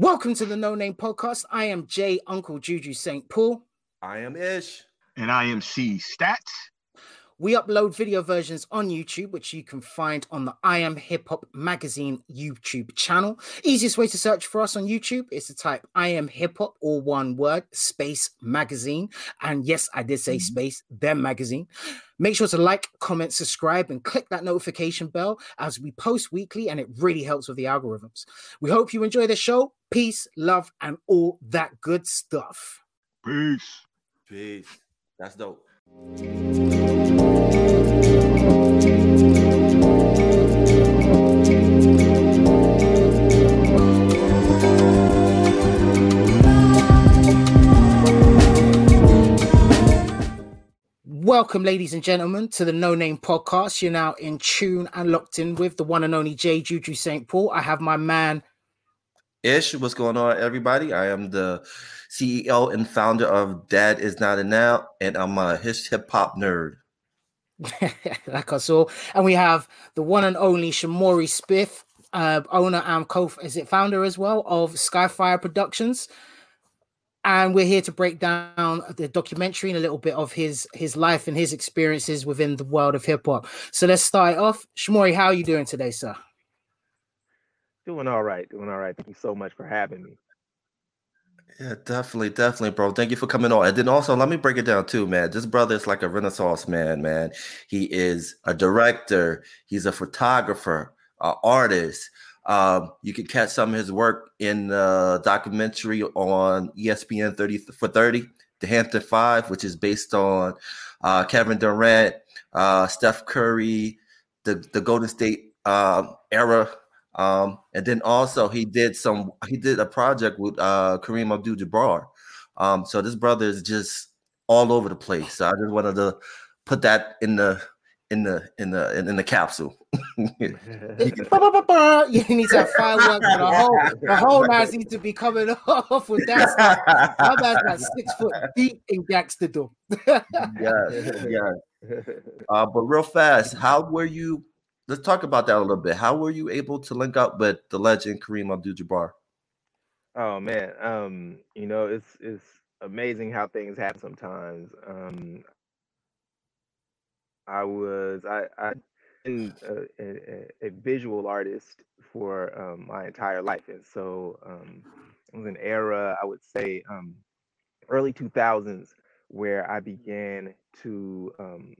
Welcome to the No Name Podcast. I am Jay Uncle Juju St. Paul. I am Ish. And I am C Stats. We upload video versions on YouTube, which you can find on the I Am Hip Hop Magazine YouTube channel. Easiest way to search for us on YouTube is to type I Am Hip Hop, or one word, space magazine. And yes, I did say mm-hmm. space, them magazine. Make sure to like, comment, subscribe, and click that notification bell as we post weekly, and it really helps with the algorithms. We hope you enjoy the show. Peace, love, and all that good stuff. Peace. Peace. That's dope. Welcome, ladies and gentlemen, to the No Name Podcast. You're now in tune and locked in with the one and only J. Juju St. Paul. I have my man Ish, what's going on, everybody? I am the CEO and founder of Dad Is Not a Now, and I'm a hip hop nerd. like I saw, and we have the one and only Shomari Smith, uh, owner and co is it founder as well of Skyfyre Productions, and we're here to break down the documentary and a little bit of his his life and his experiences within the world of hip hop. So let's start off. Shomari, how are you doing today, sir? Doing all right. Doing all right. Thank you so much for having me. Yeah, definitely, definitely, bro. Thank you for coming on. And then also, let me break it down too, man. This brother is like a renaissance man, man. He is a director, he's a photographer, an artist. Um, you can catch some of his work in the documentary on ESPN 30 for 30, The Hampton Five, which is based on uh, Kevin Durant, uh, Steph Curry, the, the Golden State uh, era um, and then also he did some he did a project with uh Kareem Abdul Jabbar. Um, so this brother is just all over the place. So I just wanted to put that in the in the in the in, in the capsule. you need to have fireworks. The whole the whole night needs to be coming off with that stuff. My man's like six foot deep in gangsterdom. yeah, yeah. Uh, but real fast, how were you let's talk about that a little bit. How were you able to link up with the legend Kareem Abdul-Jabbar? Oh man, um, you know it's it's amazing how things happen sometimes. Um, I was I I been a, a, a visual artist for um, my entire life, and so um, it was an era I would say um, early two thousands where I began to um,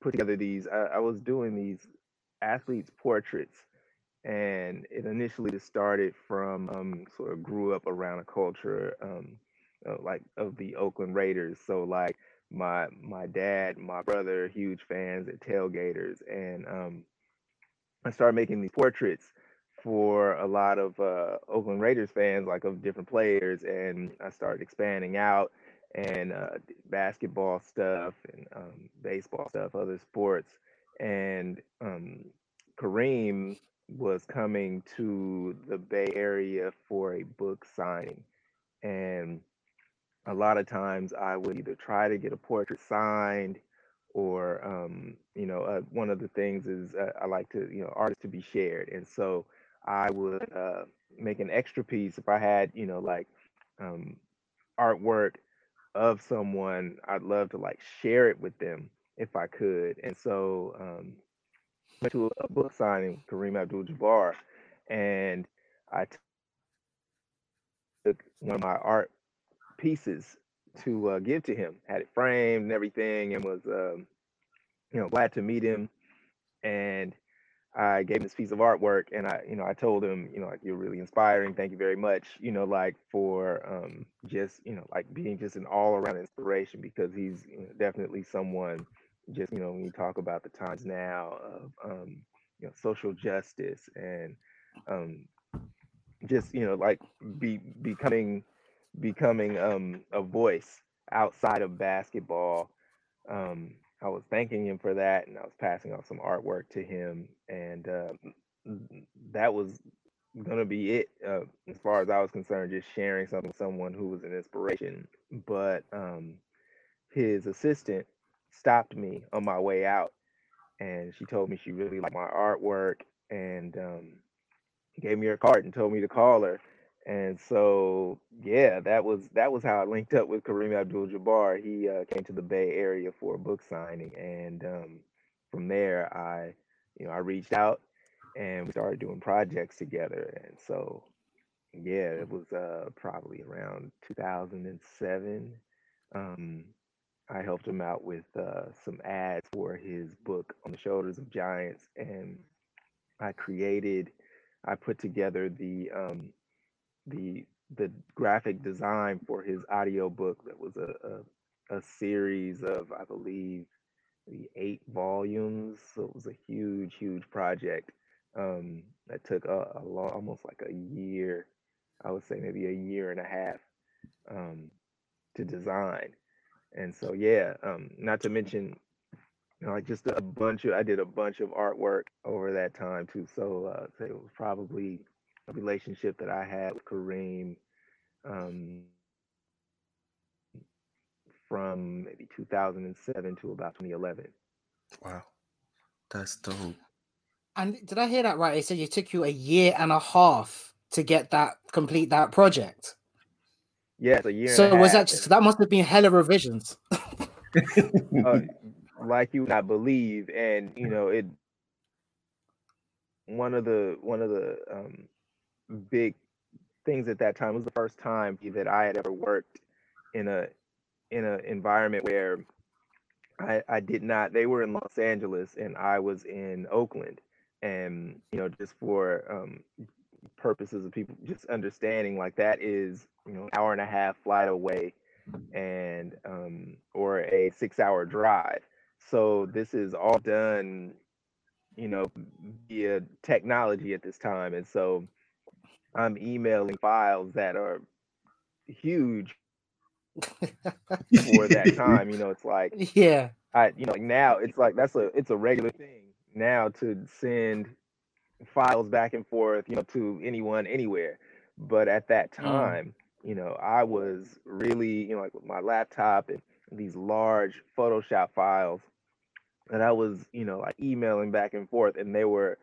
put together these. I, I was doing these athletes' portraits. And it initially just started from um, sort of grew up around a culture um, uh, like of the Oakland Raiders. So like my my dad, my brother, huge fans at tailgaters, and um, I started making these portraits for a lot of uh, Oakland Raiders fans, like of different players, and I started expanding out and uh, basketball stuff and um, baseball stuff, other sports, and um, Kareem was coming to the Bay Area for a book signing, and a lot of times I would either try to get a portrait signed, or um, you know, uh, one of the things is uh, I like to you know artists to be shared, and so I would uh, make an extra piece if I had you know like um, artwork of someone. I'd love to like share it with them if I could. And so um, went to a book signing, Kareem Abdul-Jabbar, and I took one of my art pieces to uh, give to him. Had it framed and everything, and was um, you know glad to meet him. And I gave him this piece of artwork, and I you know I told him you know like you're really inspiring. Thank you very much. You know like for um, just you know like being just an all around inspiration because he's you know, definitely someone just you know when you talk about the times now of um, you know social justice and um, just you know like be becoming becoming um, a voice outside of basketball. Um, I was thanking him for that, and I was passing off some artwork to him, and uh, that was gonna be it uh, as far as I was concerned. Just sharing something with someone who was an inspiration, but um, his assistant stopped me on my way out and she told me she really liked my artwork and um, gave me her card and told me to call her And so, yeah, that was that was how I linked up with Kareem Abdul-Jabbar. He uh, came to the Bay Area for a book signing, and um, from there, I, you know, I reached out and we started doing projects together. And so, yeah, it was uh, probably around 2007. Um, I helped him out with uh, some ads for his book on the shoulders of giants, and I created, I put together the um, the the graphic design for his audio book that was a, a, a series of I believe the eight volumes. So it was a huge, huge project um, that took a, a long, almost like a year. I would say maybe a year and a half um, to design. And so yeah, um, not to mention you know, like just a bunch of I did a bunch of artwork over that time too. So uh, so it was probably relationship that I had with Kareem um, from maybe 2007 to about 2011. Wow, that's dope. And did I hear that right? They said it took you a year and a half to get that complete that project. Yes, a year. So and was half. that just that must have been hella revisions? uh, like you would not believe, and you know it. One of the one of the um, big things at that time was the first time that I had ever worked in a in an environment where I, I did not. They were in Los Angeles and I was in Oakland, and you know just for um, purposes of people just understanding, like that is you know hour and a half flight away, and um, or a six hour drive. So this is all done, you know, via technology at this time, and so I'm emailing files that are huge for that time. You know, it's like yeah. I, you know, like now it's like that's a it's a regular thing now to send files back and forth, you know, to anyone anywhere. But at that Mm. time, you know, I was really, you know, like with my laptop and these large Photoshop files that I was, you know, like emailing back and forth, and they were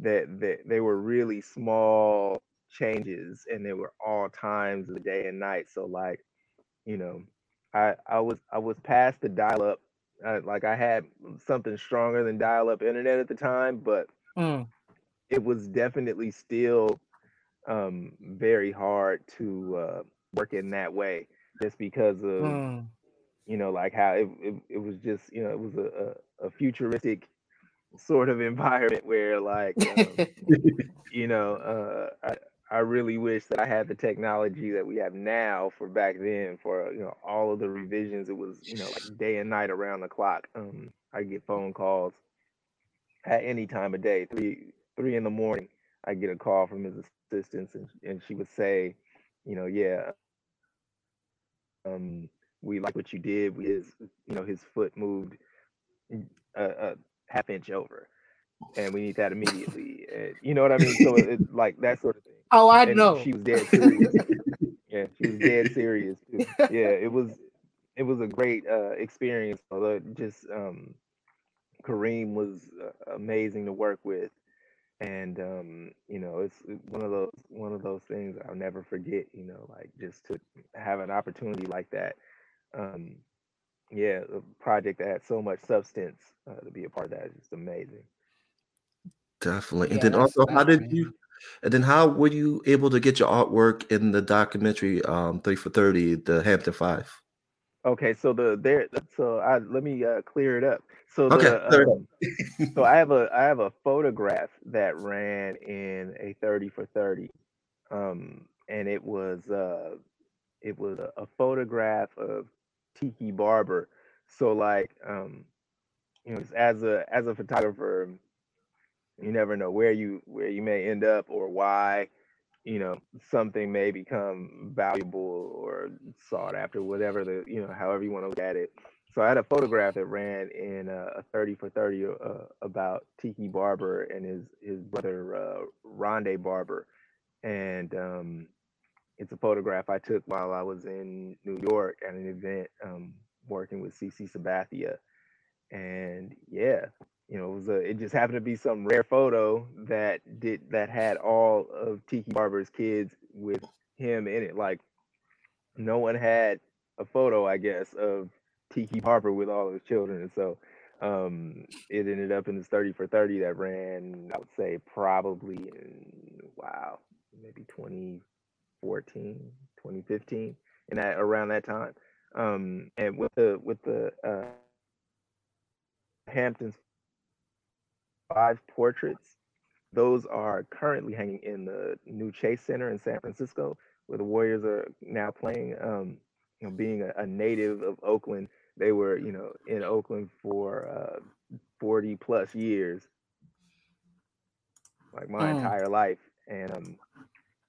that they, they were really small changes, and they were all times of the day and night. So like, you know, I I was I was past the dial up. Uh, like I had something stronger than dial up internet at the time, but Mm. it was definitely still um, very hard to uh, work in that way, just because of Mm. you know like how it, it, it was just you know it was a, a, a futuristic sort of environment where like um, you know uh, I really wish that I had the technology that we have now for back then for you know all of the revisions. It was you know like day and night around the clock. Um, I get phone calls at any time of day, three three in the morning. I get a call from his assistants, and and she would say, you know, yeah, um, we like what you did. We his you know his foot moved a, a half inch over, and we need that immediately. And, you know what I mean? So it, it's like that sort of. Oh, I And know. she was dead serious. yeah, she was dead serious. Too. Yeah, it was it was a great uh, experience. Although just um, Kareem was uh, amazing to work with, and um, you know it's it's one of those one of those things I'll never forget. You know, like just to have an opportunity like that. Um, yeah, a project that had so much substance uh, to be a part of that is just amazing. Definitely. And then also, how did great. you? And then how were you able to get your artwork in the documentary um 30 for 30, the Hampton Five? Okay, so the there so I let me uh, clear it up. So Okay, the clear it up. um, so I have a I have a photograph that ran in a 30 for 30. Um and it was uh it was a, a photograph of Tiki Barber. So like um you know as a as a photographer you never know where you where you may end up or why you know something may become valuable or sought after whatever the you know however you want to look at it. So i had a photograph that ran in a, a 30 for 30 uh, about tiki barber and his his brother uh, ronde barber. And um it's a photograph i took while i was in new york at an event um working with cc sabathia. And yeah you know, it was a, it just happened to be some rare photo that did that had all of Tiki Barber's kids with him in it. Like no one had a photo, I guess, of Tiki Barber with all his children, and so um, it ended up in this 30 for 30 that ran, I would say, probably in wow, maybe 2014, 2015, and that around that time. Um, and with the with the uh, Hamptons five portraits, those are currently hanging in the new Chase Center in San Francisco, where the Warriors are now playing. Um, you know, being a, a native of Oakland, they were, you know, in Oakland for uh, 40 plus years, like my Mm. entire life. And, um,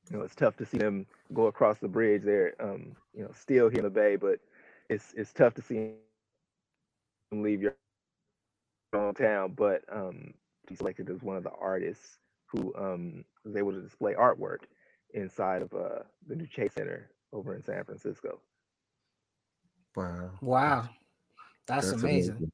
you know, it's tough to see them go across the bridge. They're, um, you know, still here in the Bay, but it's it's tough to see them leave your hometown. But um, he's selected as one of the artists who um, was able to display artwork inside of uh, the new Chase Center over in San Francisco. Wow. Wow. That's, amazing.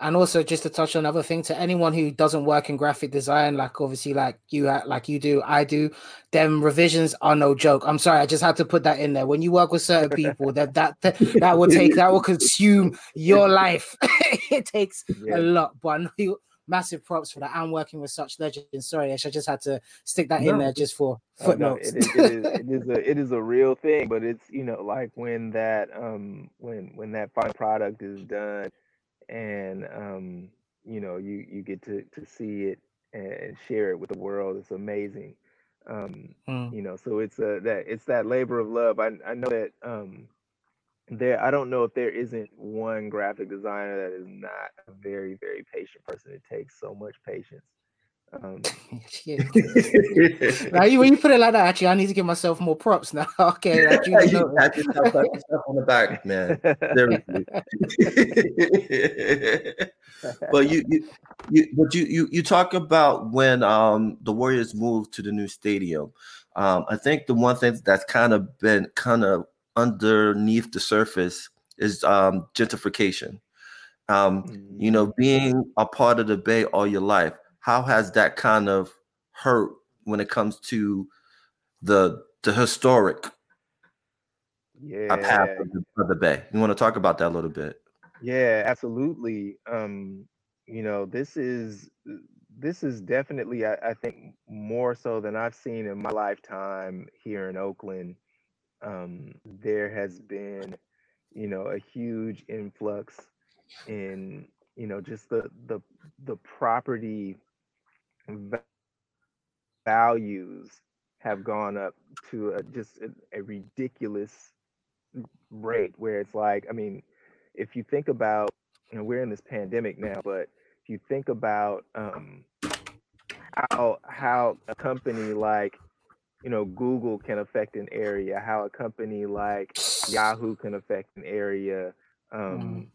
And also just to touch on another thing to anyone who doesn't work in graphic design, like obviously like you like you do, I do, them revisions are no joke. I'm sorry, I just had to put that in there. When you work with certain people, that that that, that will take that will consume your life. it takes Yeah. a lot, but I know you massive props for that. I'm working with such legends. Sorry, Ash, I just had to stick that in there just for Oh, no, footnotes. it, is, it, is, it is a it is a real thing, but it's you know like when that um when when that final product is done, and um you know you you get to to see it and share it with the world. It's amazing. Um, Mm. you know, so it's a that it's that labor of love. I I know that um there I don't know if there isn't one graphic designer that is not a very very patient person. It takes so much patience. Um, Now, you, when you put it like that, actually, I need to give myself more props now. okay, duly you pat yourself, on the back, man. Seriously. but you, you, you, but you, you, you talk about when um the Warriors moved to the new stadium. Um, I think the one thing that's kind of been kind of underneath the surface is um gentrification. Um, you know, being a part of the Bay all your life, how has that kind of hurt when it comes to the the historic yeah, path of the, of the Bay? You want to talk about that a little bit? Yeah, absolutely. Um, you know, this is this is definitely, I, I think, more so than I've seen in my lifetime here in Oakland. Um, there has been, you know, a huge influx in, you know, just the the the property va- values have gone up to a, just a, a ridiculous rate where it's like, I mean, if you think about, you know, we're in this pandemic now, but if you think about um, how how a company like, you know, Google can affect an area, how a company like Yahoo can affect an area. Um,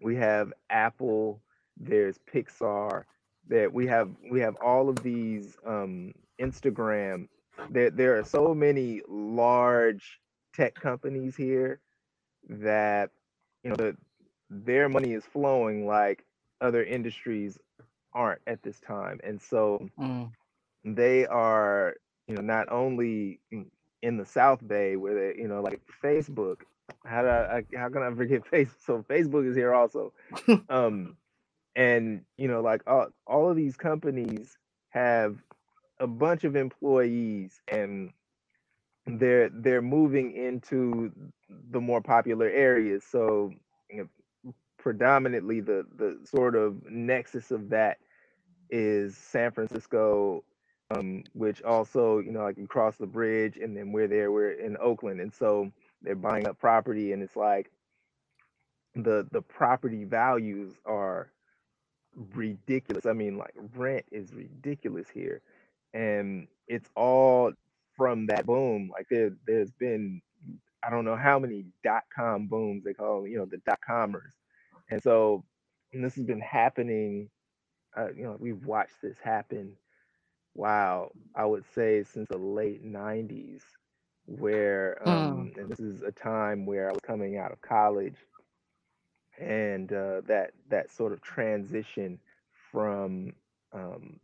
We have Apple, there's Pixar, that we have we have all of these um, Instagram. There there are so many large tech companies here that you know the, their money is flowing like other industries aren't at this time and so Mm. they are you know not only in- the south bay where they you know like facebook how do I, I- how can i forget facebook so facebook is here also. Um and you know like all, all of these companies have a bunch of employees and they're they're moving into the more popular areas. So you know, predominantly the the sort of nexus of that is san francisco um, which also you know like you cross the bridge and then we're there we're in oakland and so they're buying up property and it's like the the property values are ridiculous. I mean like rent is ridiculous here and it's all from that boom like there there's been i don't know how many dot com booms they call you know the dot comers and so and this has been happening uh, you know we've watched this happen wow i would say since the late 90s where um and this is a time where i was coming out of college and uh, that that sort of transition from um,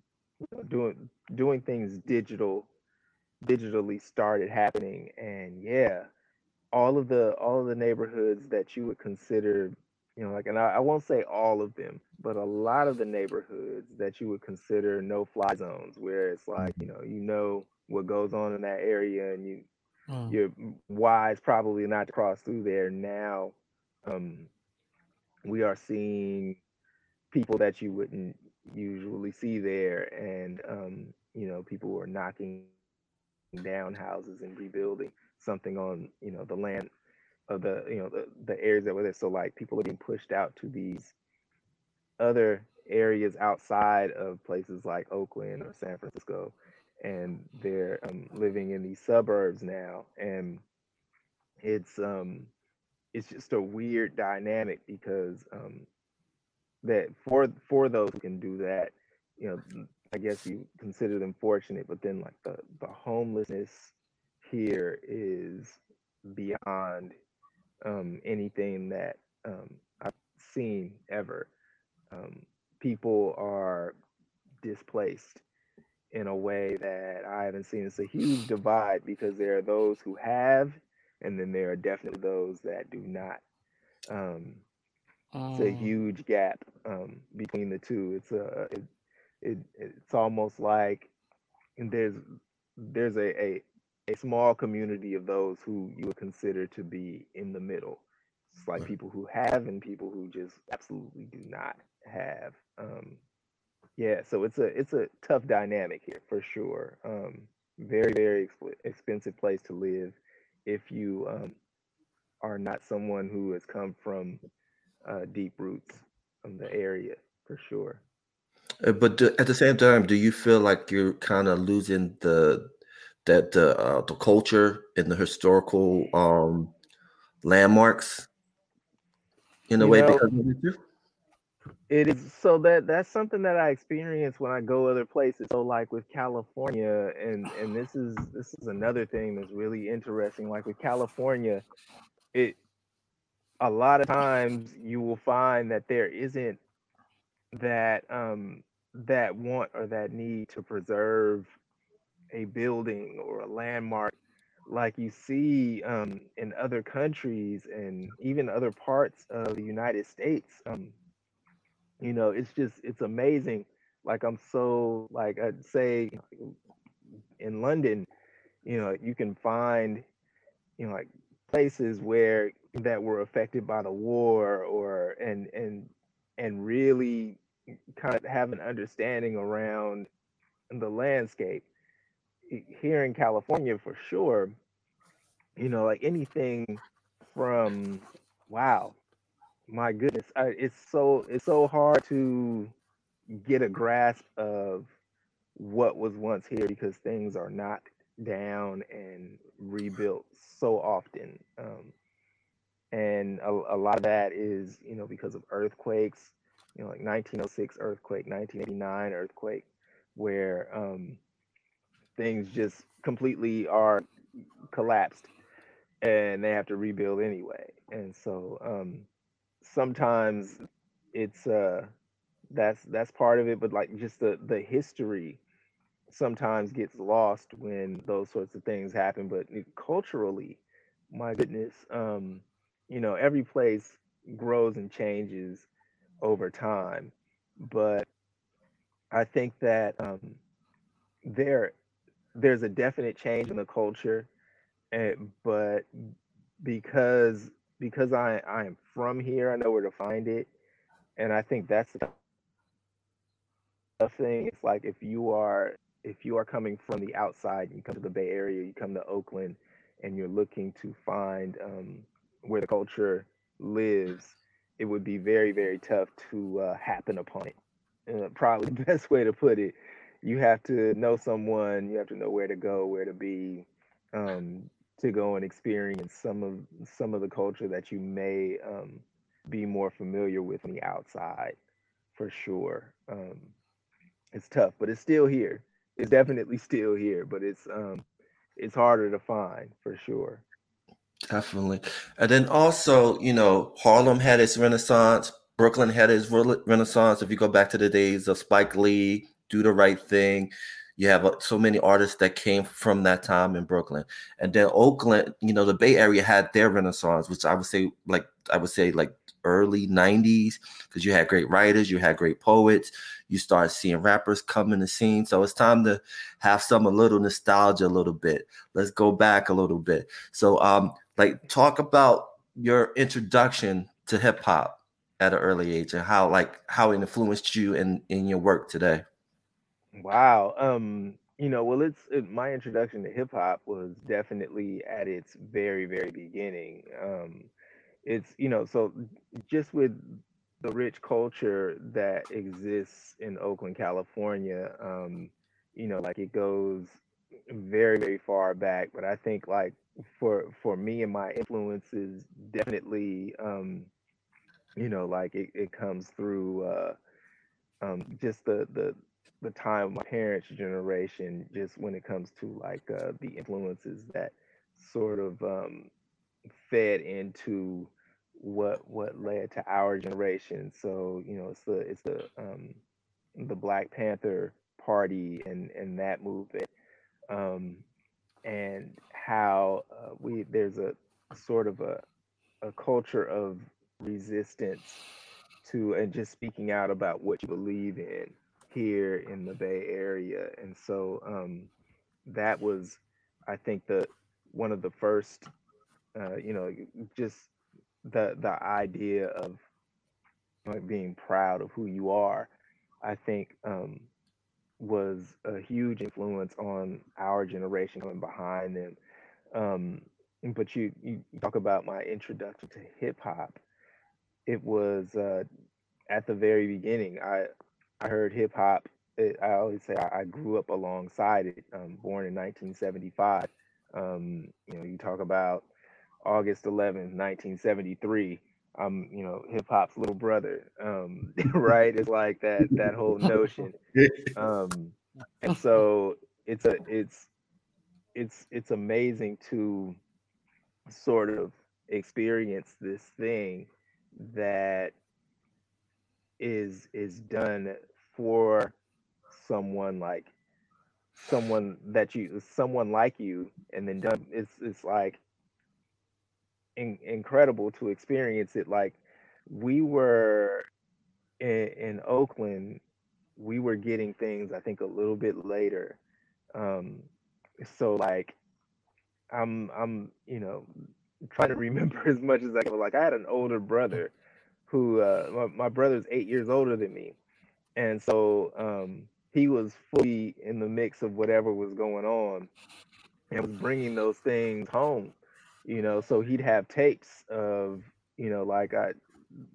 doing doing things digital digitally started happening, and yeah, all of the all of the neighborhoods that you would consider, you know, like, and I, I won't say all of them, but a lot of the neighborhoods that you would consider no fly zones, where it's like, you know, you know what goes on in that area, and you Mm. you're wise probably not to cross through there now um we are seeing people that you wouldn't usually see there and um you know people who are knocking down houses and rebuilding something on you know the land of the you know the, the areas that were there. So like people are being pushed out to these other areas outside of places like oakland or san francisco and they're um, living in these suburbs now. And it's um it's just a weird dynamic because um that for for those who can do that you know i guess you consider them fortunate but then like the the homelessness here is beyond um anything that um i've seen ever um people are displaced in a way that I haven't seen. It's a huge divide because there are those who have, and then there are definitely those that do not. Um, it's a Mm. huge gap um, between the two. It's a it, it it's almost like there's there's a, a a small community of those who you would consider to be in the middle. It's like Right. people who have and people who just absolutely do not have. Um, yeah, so it's a it's a tough dynamic here for sure. Um, very very exp- expensive place to live if you um, are not someone who has come from uh, deep roots from the area for sure. Uh, But do, at the same time, do you feel like you're kind of losing the that the uh, the culture and the historical um landmarks in a You way know, because of it too? It is so that that's something that I experience when I go other places. So like with California, and and this is this is another thing that's really interesting. Like with California, it a lot of times you will find that there isn't that um that want or that need to preserve a building or a landmark like you see um in other countries and even other parts of the United States. Um, you know it's just it's amazing like i'm so like i'd say in london you know you can find you know like places where that were affected by the war or and and and really kind of have an understanding around the landscape here in california for sure you know like anything from wow my goodness I, it's so it's so hard to get a grasp of what was once here because things are knocked down and rebuilt so often um, and a, a lot of that is you know because of earthquakes you know like 1906 earthquake 1989 earthquake where um, things just completely are collapsed and they have to rebuild anyway. And so um, sometimes it's uh that's that's part of it but like just the the history sometimes gets lost when those sorts of things happen. But culturally my goodness um you know every place grows and changes over time. But i think that um there there's a definite change in the culture and but because because i i am from here i know where to find it and i think that's the thing. It's like if you are if you are coming from the outside you come to the bay area you come to oakland and you're looking to find um, where the culture lives it would be very very tough to uh, happen upon it. Uh, probably the best way to put it you have to know someone you have to know where to go where to be um, to go and experience some of some of the culture that you may um, be more familiar with on the outside for sure um, it's tough but it's still here it's definitely still here but it's um it's harder to find for sure Definitely. And then also, you know, Harlem had its renaissance, Brooklyn had its renaissance. If you go back to the days of Spike Lee, Do the Right Thing, You have uh, so many artists that came from that time in Brooklyn, and then Oakland. You know, the Bay Area had their renaissance, which I would say, like I would say, like early 90s because you had great writers you had great poets you start seeing rappers come in the scene. So it's time to have some a little nostalgia a little bit. Let's go back a little bit. So um like talk about your introduction to hip hop at an early age and how like how it influenced you in in your work today wow um you know well it's it, my introduction to hip hop was definitely at its very very beginning um it's you know so just with the rich culture that exists in Oakland, California, um, you know, like it goes very, very far back. But I think like for for me and my influences, definitely, um, you know, like it, it comes through uh, um, just the the the time of my parents' generation, just when it comes to like uh, the influences that sort of um, fed into what what led to our generation. So you know, it's the it's the um, the Black Panther Party and and that movement, um, and how uh, we there's a sort of a a culture of resistance to and just speaking out about what you believe in here in the Bay Area, and so um, that was, I think, the one of the first, uh, you know, just the the idea of like being proud of who you are, I think um, was a huge influence on our generation coming behind them. Um, but you, you talk about my introduction to hip hop. It was uh, at the very beginning. I I heard hip hop. I always say I, I, grew up alongside it. Um, born in 1975. Um, you know, you talk about August 11th, 1973. I'm, you know, hip hop's little brother. Um, right? It's like that that whole notion. Um, and so it's a it's it's it's amazing to sort of experience this thing that is is done for someone like someone that you someone like you and then done it's it's like in, incredible to experience it. Like we were in, in, Oakland, we were getting things I think a little bit later. Um, so like I'm I'm you know trying to remember as much as I can. Like I had an older brother who uh, my, my brother's eight years older than me, and so um, he was fully in the mix of whatever was going on and was bringing those things home you know so he'd have tapes of you know like i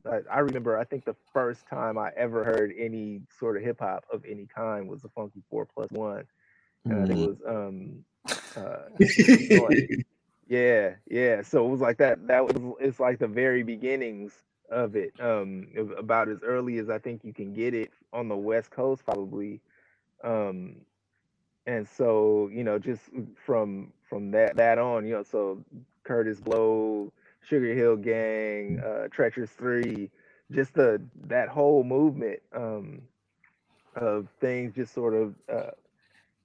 I, I remember I think the first time I ever heard any sort of hip hop of any kind was the Funky Four Plus One. And mm. it was um uh yeah, yeah. So it was like that that was it's like the very beginnings of it. Um about as early as I think you can get it on the West Coast probably. Um and so, you know, just from from that that on, you know, so Kurtis Blow, Sugar Hill Gang, uh, Treacherous Three, just the that whole movement um, of things just sort of uh,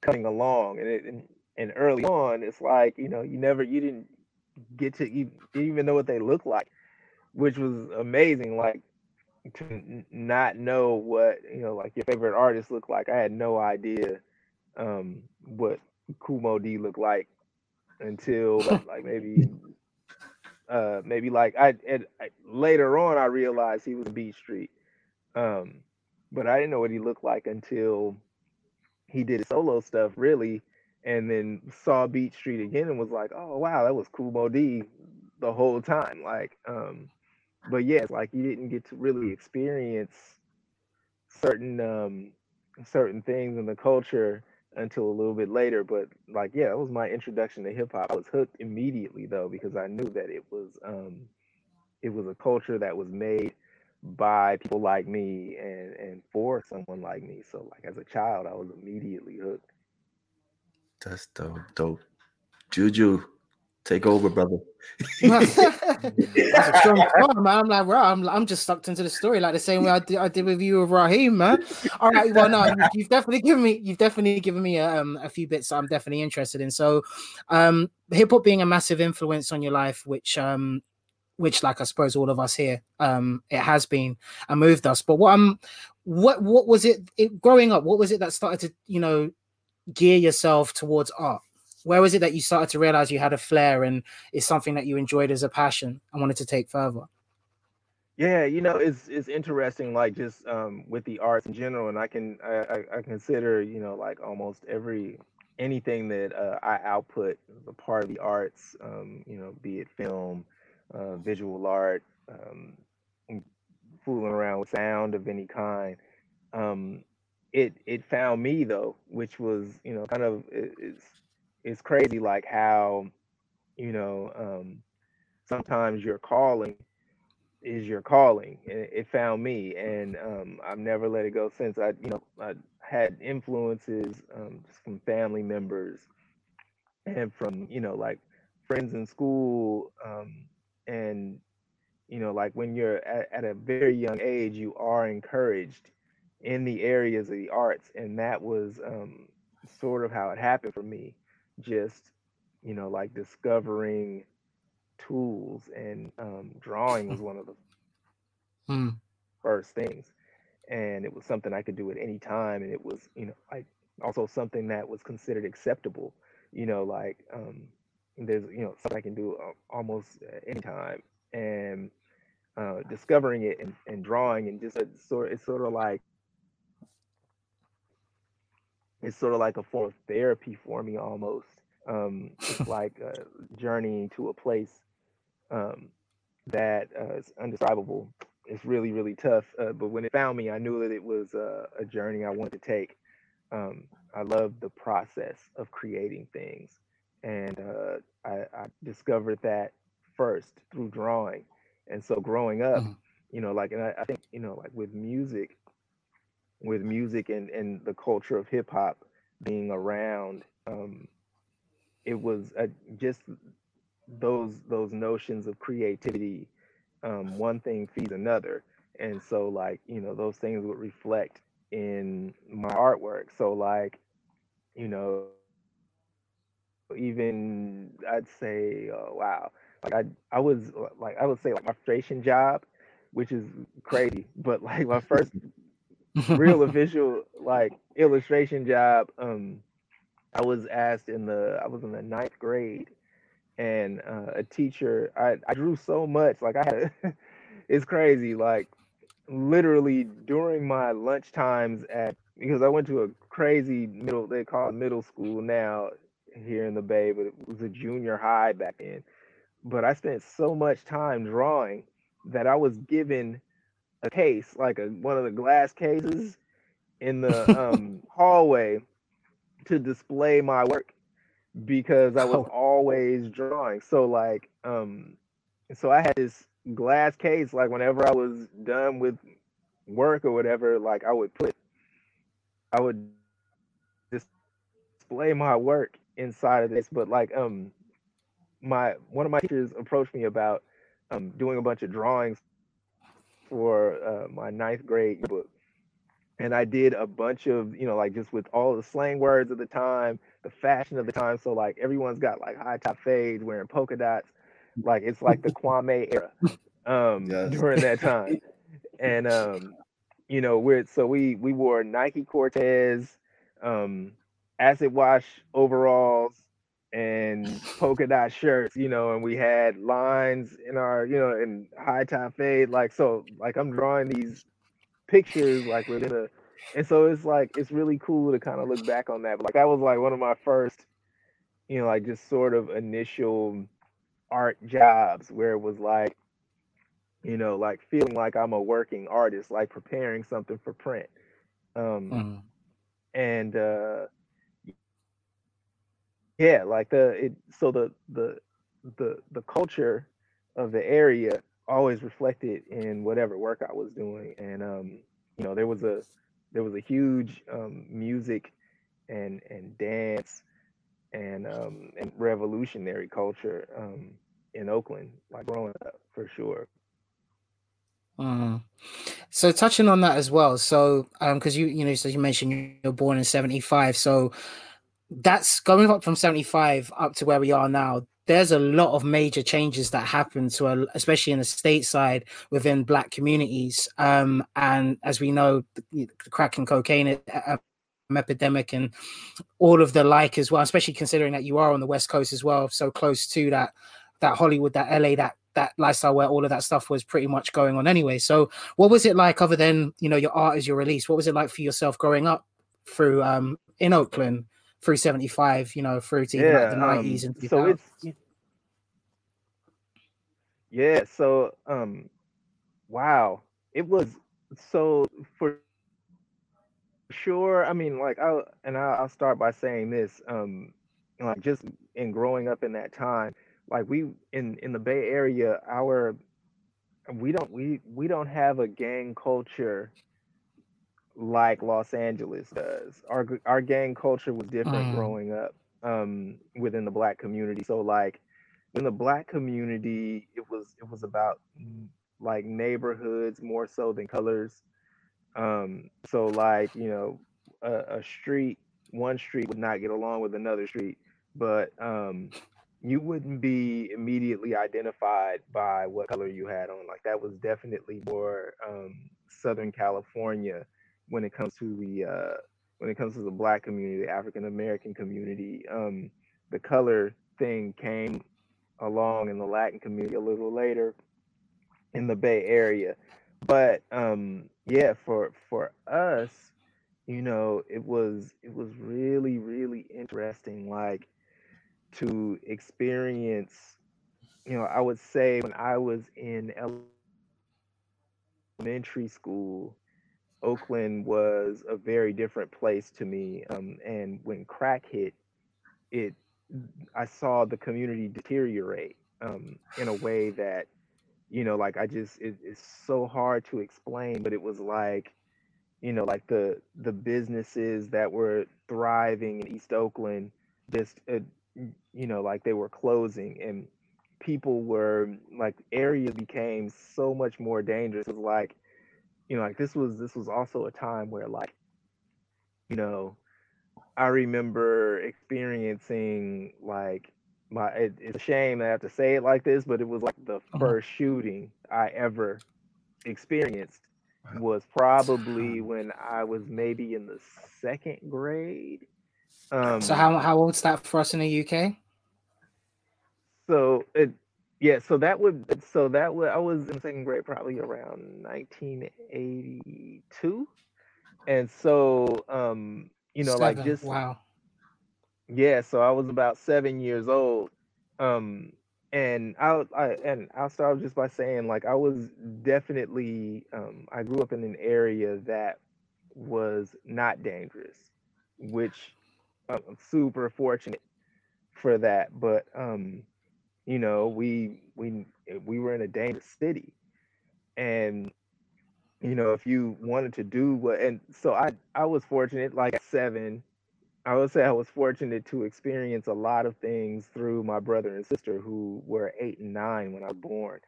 coming along, and it and, and early on, it's like you know you never you didn't get to you didn't even know what they look like, which was amazing. Like to not know what you know like your favorite artists look like. I had no idea um, what Kool Moe Dee looked like until like maybe uh maybe like I, and I, later on I realized he was Beat Street. Um but I didn't know what he looked like until he did solo stuff really and then saw Beat Street again and was like, "Oh wow, that was Kool Moe Dee the whole time." Like um but yes, yeah, like you didn't get to really experience certain um certain things in the culture until a little bit later. But like, yeah, that was my introduction to hip hop. I was hooked immediately though because I knew that it was um, it was a culture that was made by people like me and and for someone like me. So like as a child, I was immediately hooked. That's dope, dope. Juju, Take over, brother. That's a strong part, man. I'm like, right, I'm, I'm just sucked into the story like the same way I did, I did with you with Raheem, man. All right, well, no, you- you've definitely given me, you've definitely given me a, um, a few bits I'm definitely interested in. So, um, hip hop being a massive influence on your life, which, um, which, like I suppose all of us here, um, it has been and moved us. But what um, what what was it, it growing up? What was it that started to, you know, gear yourself towards art? Where was it that you started to realize you had a flair and it's something that you enjoyed as a passion and wanted to take further? Yeah, you know, it's it's interesting, like just um, with the arts in general, and I can I, I, consider you know like almost every anything that uh, I output a part of the arts, um, you know, be it film, uh, visual art, um, fooling around with sound of any kind. Um, it it found me though, which was you know kind of it, it's it's crazy like how you know um, sometimes your calling is your calling it found me and um, i've never let it go since i you know i had influences um, from family members and from you know like friends in school um, and you know like when you're at, at a very young age you are encouraged in the areas of the arts and that was um, sort of how it happened for me just you know like discovering tools and um, drawing was one of the Hmm. first things and it was something i could do at any time and it was you know like also something that was considered acceptable you know like um there's you know something i can do uh, almost any time and uh discovering it and, and drawing and just a sort it's sort of like it's sort of like a form of therapy for me almost. Um it's like uh, journeying to a place um that uh, is undescribable. It's really really tough uh, but when it found me i knew that it was uh, a journey i wanted to take. Um, i love the process of creating things and uh, I, I discovered that first through drawing. And so growing up Mhm. you know like and I, I think you know like with music with music and and the culture of hip hop being around um it was uh, just those those notions of creativity um one thing feeds another. And so like you know those things would reflect in my artwork. So like you know even i'd say oh wow like i i was like i would say like my frustration job which is crazy but like my first real official like illustration job um i was asked in the i was in the ninth grade and uh, a teacher I, I drew so much like i had it's crazy like literally during my lunch times at because i went to a crazy middle they call it middle school now here in the bay but it was a junior high back then. But i spent so much time drawing that i was given a case like a one of the glass cases in the um hallway to display my work because I was Oh. always drawing. So like um so I had this glass case like whenever I was done with work or whatever like I would put I would display my work inside of this but like um my one of my teachers approached me about um doing a bunch of drawings for uh, my ninth grade book and I did a bunch of, you know, like just with all the slang words of the time, the fashion of the time. So like everyone's got like high top fades, wearing polka dots, like it's like the Kwame era um, Yes. during that time. And um, you know, we're so we we wore Nike Cortez, um, acid wash overalls, and polka dot shirts, you know, and we had lines in our, you know, in high top fade, like so, like I'm drawing these pictures like within a and so it's like it's really cool to kind of look back on that but like that was like one of my first you know like just sort of initial art jobs where it was like you know like feeling like i'm a working artist like preparing something for print um Mhm. and uh yeah like the it so the the the the culture of the area always reflected in whatever work I was doing and um you know there was a there was a huge um music and and dance and um, and revolutionary culture um, in Oakland, like growing up for sure. Mm. So touching on that as well. So um because you you know so you mentioned you're born in 75. So that's going up from 75 up to where we are now. There's a lot of major changes that happen to a, especially in the stateside within black communities. Um and as we know the, crack and cocaine epidemic and all of the like as well, especially considering that you are on the west coast as well, so close to that that Hollywood, that LA, that that lifestyle where all of that stuff was pretty much going on anyway. So what was it like other than you know your art as your release? What was it like for yourself growing up through um in Oakland through 75, you know, through to yeah, like the 90s um, and so it's yeah, so um wow. It was so for sure. I mean, like I and I'll start by saying this. Um, like just in growing up in that time, like we in in the Bay Area, our we don't we we don't have a gang culture like Los Angeles does. Our our gang culture was different mm. growing up um, within the black community. So like in the black community, it was it was about mm, like neighborhoods more so than colors. Um, so like you know a, a street, one street would not get along with another street, but um, you wouldn't be immediately identified by what color you had on. Like that was definitely more um, Southern California when it comes to the uh, when it comes to the Black community, the African American community. Um, the color thing came along in the Latin community a little later in the Bay Area, but um, yeah, for for us, you know, it was it was really really interesting. Like to experience, you know, I would say when I was in elementary school, Oakland was a very different place to me. Um, and when crack hit, it I saw the community deteriorate um, in a way that, you know, like I just it, it's so hard to explain, but it was like, you know, like the the businesses that were thriving in East Oakland just uh, you know, like they were closing and people were like areas became so much more dangerous. It was like, you know, like this was this was also a time where like, you know, I remember experiencing like my it, it's a shame I have to say it like this, but it was like the uh-huh. first shooting I ever experienced was probably when I was maybe in the second grade. Um, so how how old's that for us in the UK? So it yeah, so that would so that would I was in second grade probably around 1982. And so um, you know, Seven. like just wow. Yeah, so I was about seven years old. Um and I'll I, and I'll start just by saying like I was definitely um I grew up in an area that was not dangerous, which I'm super fortunate for that. But um, you know, we we we were in a dangerous city, and you know, if you wanted to do what, and so I I was fortunate. Like at seven, I would say I was fortunate to experience a lot of things through my brother and sister who were eight and nine when I was born.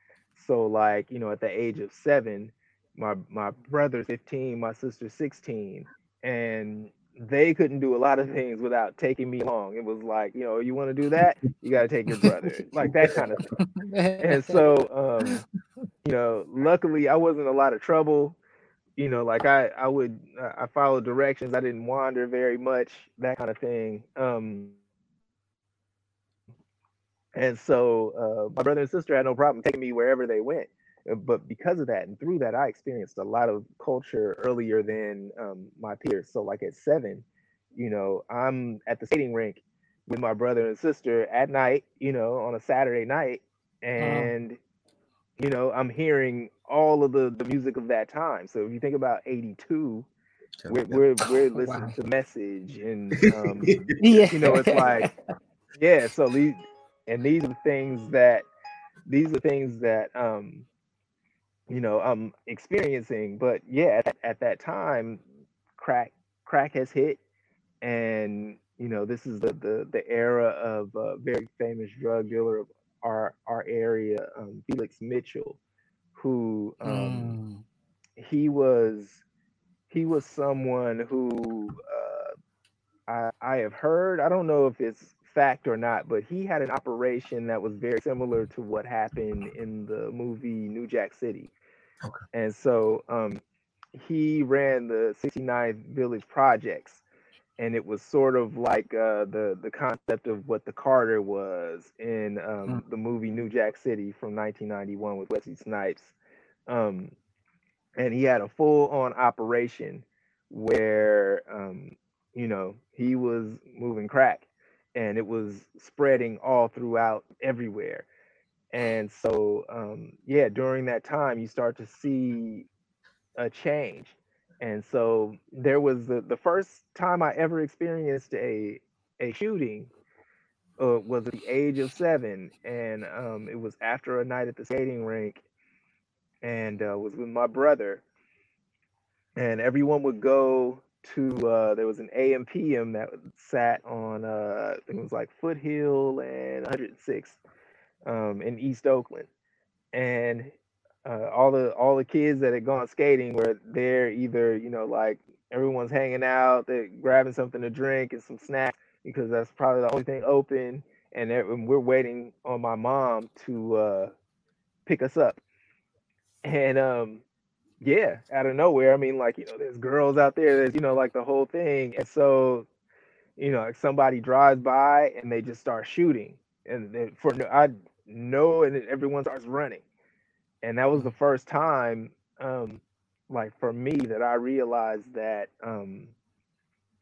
So like you know, at the age of seven, my my brother's 15, my sister's 16, and they couldn't do a lot of things without taking me along. It was like, you know, you want to do that, you got to take your brother, like that kind of thing. And so, um, you know, luckily I wasn't a lot of trouble. You know, like I, I would, I followed directions. I didn't wander very much, that kind of thing. Um, and so uh, my brother and sister had no problem taking me wherever they went. Uh, but because of that and through that i experienced a lot of culture earlier than um, my peers. So like at seven you know i'm at the skating rink with my brother and sister at night you know on a saturday night. And you know i'm hearing all of the the music of that time. So if you think about 82 we're, we're, we're listening wow. to message and um, yeah. you know it's like yeah so these and these are things that these are things that um you know I'm experiencing. But yeah, at, at that time, crack crack has hit, and you know, this is the the, the era of a very famous drug dealer of our our area, um, Felix Mitchell, who um, Mm. he was he was someone who uh, I I have heard. I don't know if it's fact or not, but he had an operation that was very similar to what happened in the movie New Jack City. Okay. And so um, he ran the 69th Village Projects, and it was sort of like uh, the the concept of what the Carter was in um, the movie New Jack City from 1991 with Wesley Snipes. Um, and he had a full on operation where um, you know he was moving crack and it was spreading all throughout everywhere and so um, yeah during that time you start to see a change. And so there was the, the first time i ever experienced a a shooting uh, was at the age of seven. And um, it was after a night at the skating rink and uh, was with my brother. And everyone would go to uh there was an AM PM that sat on uh it was like Foothill and 106 um in East Oakland. And uh all the all the kids that had gone skating were there either, you know, like everyone's hanging out, they're grabbing something to drink and some snacks because that's probably the only thing open and and we're waiting on my mom to uh pick us up. And um yeah, out of nowhere. I mean, like, you know, there's girls out there, there's, you know, like the whole thing. And so, you know, like somebody drives by and they just start shooting. And then for I know, and then everyone starts running. And that was the first time, um, like for me, that I realized that, um,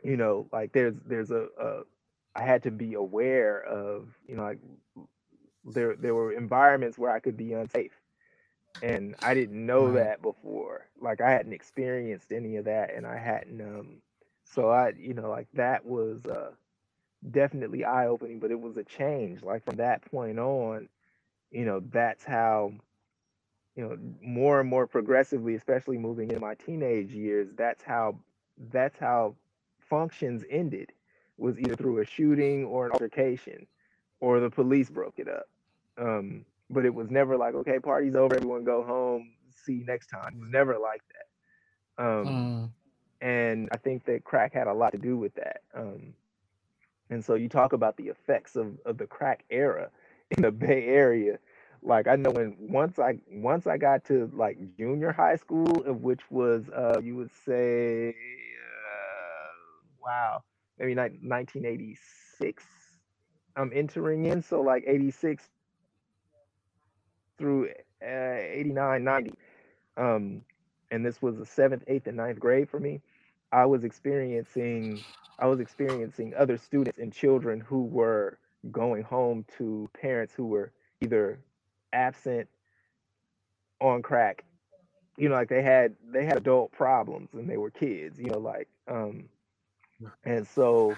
you know, like there's, there's a, a, I had to be aware of, you know, like there, there were environments where I could be unsafe and I didn't know Right. that before. Like I hadn't experienced any of that, and I hadn't. Um, so I, you know, like that was uh, definitely eye opening, but it was a change. Like from that point on, you know, that's how, you know, more and more progressively, especially moving into my teenage years, that's how, that's how functions ended was either through a shooting or an altercation, or the police broke it up. Um, but it was never like, okay, party's over, everyone go home, see you next time. It was never like that. Um, Mm. and I think that crack had a lot to do with that. Um, and so you talk about the effects of, of the crack era in the Bay Area. Like I know when once I once I got to like junior high school, of which was uh, you would say, uh, wow, maybe like 1986. I'm entering in, so like 86 through uh, 89, 90. Um, and this was the seventh, eighth, and ninth grade for me. I was experiencing, I was experiencing other students and children who were going home to parents who were either absent on crack, you know, like they had they had adult problems and they were kids, you know, like um, and so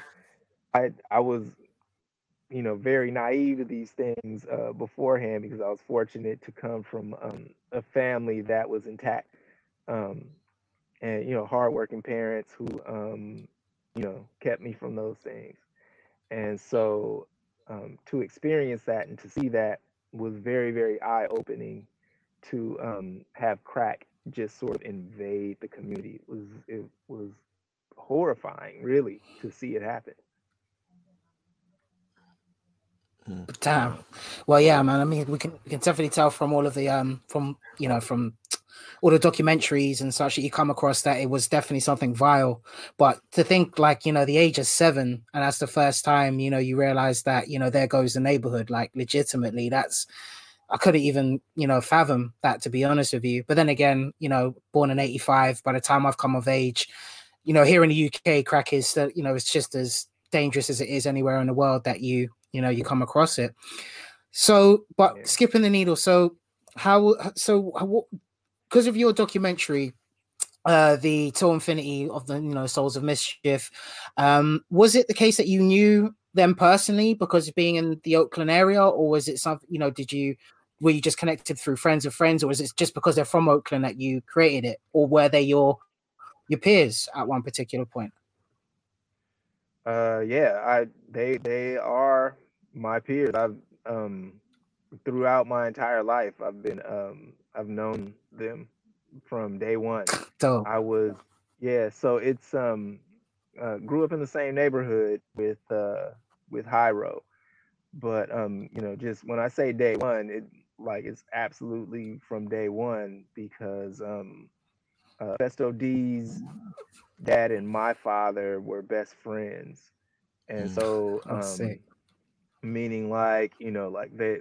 I I was you know very naive to these things uh, beforehand because I was fortunate to come from um, a family that was intact um, and you know hardworking parents who um, you know kept me from those things and so um, to experience that and to see that was very very eye opening to um, have crack just sort of invade the community it was it was horrifying really to see it happen Damn. Well, yeah, man. I mean, we can we can definitely tell from all of the um from you know from all the documentaries and such that you come across that it was definitely something vile. But to think like you know the age of seven and that's the first time you know you realize that you know there goes the neighborhood like legitimately that's I couldn't even you know fathom that to be honest with you. But then again, you know, born in '85. By the time I've come of age, you know, here in the UK, crack is that you know it's just as dangerous as it is anywhere in the world that you you know you come across it so but skipping the needle so how so how, because of your documentary uh the till infinity of the you know souls of mischief um was it the case that you knew them personally because of being in the oakland area or was it something you know did you were you just connected through friends of friends or was it just because they're from oakland that you created it or were they your your peers at one particular point Uh, yeah, I they they are my peers. I've um throughout my entire life, I've been um I've known them from day one. Dope. I was yeah, so it's um uh, grew up in the same neighborhood with uh with Hiero, but um you know just when I say day one, it like it's absolutely from day one because um uh, Phesto D's dad and my father were best friends, and Mm. so um sick. Meaning like you know like they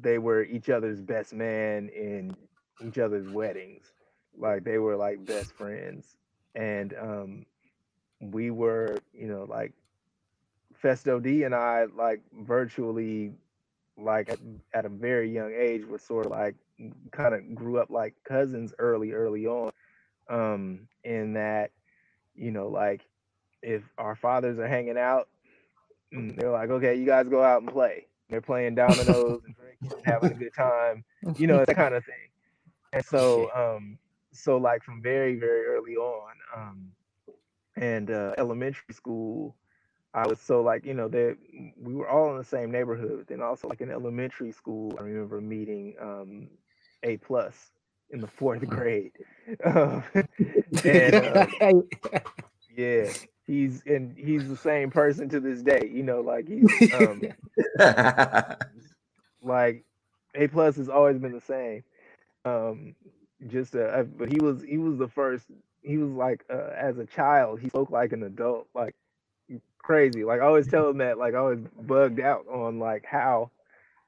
they were each other's best man in each other's weddings. Like they were like best friends. And um we were you know like Phesto d and i like virtually like at, at a very young age were sort of like kind of grew up like cousins early early on um in that you know like if our fathers are hanging out mm, they're like okay you guys go out and play. They're playing dominoes and drinking having a good time you know that kind of thing. And so um so like from very very early on um and uh elementary school i was so like you know that we were all in the same neighborhood then also like in elementary school i remember meeting um a plus in the fourth grade. Um, and um, yeah he's and he's the same person to this day you know like he's um like A plus has always been the same. Um, just uh, but he was he was the first. He was like uh, as a child, he spoke like an adult, like crazy. Like I always tell him that, like I was bugged out on like how,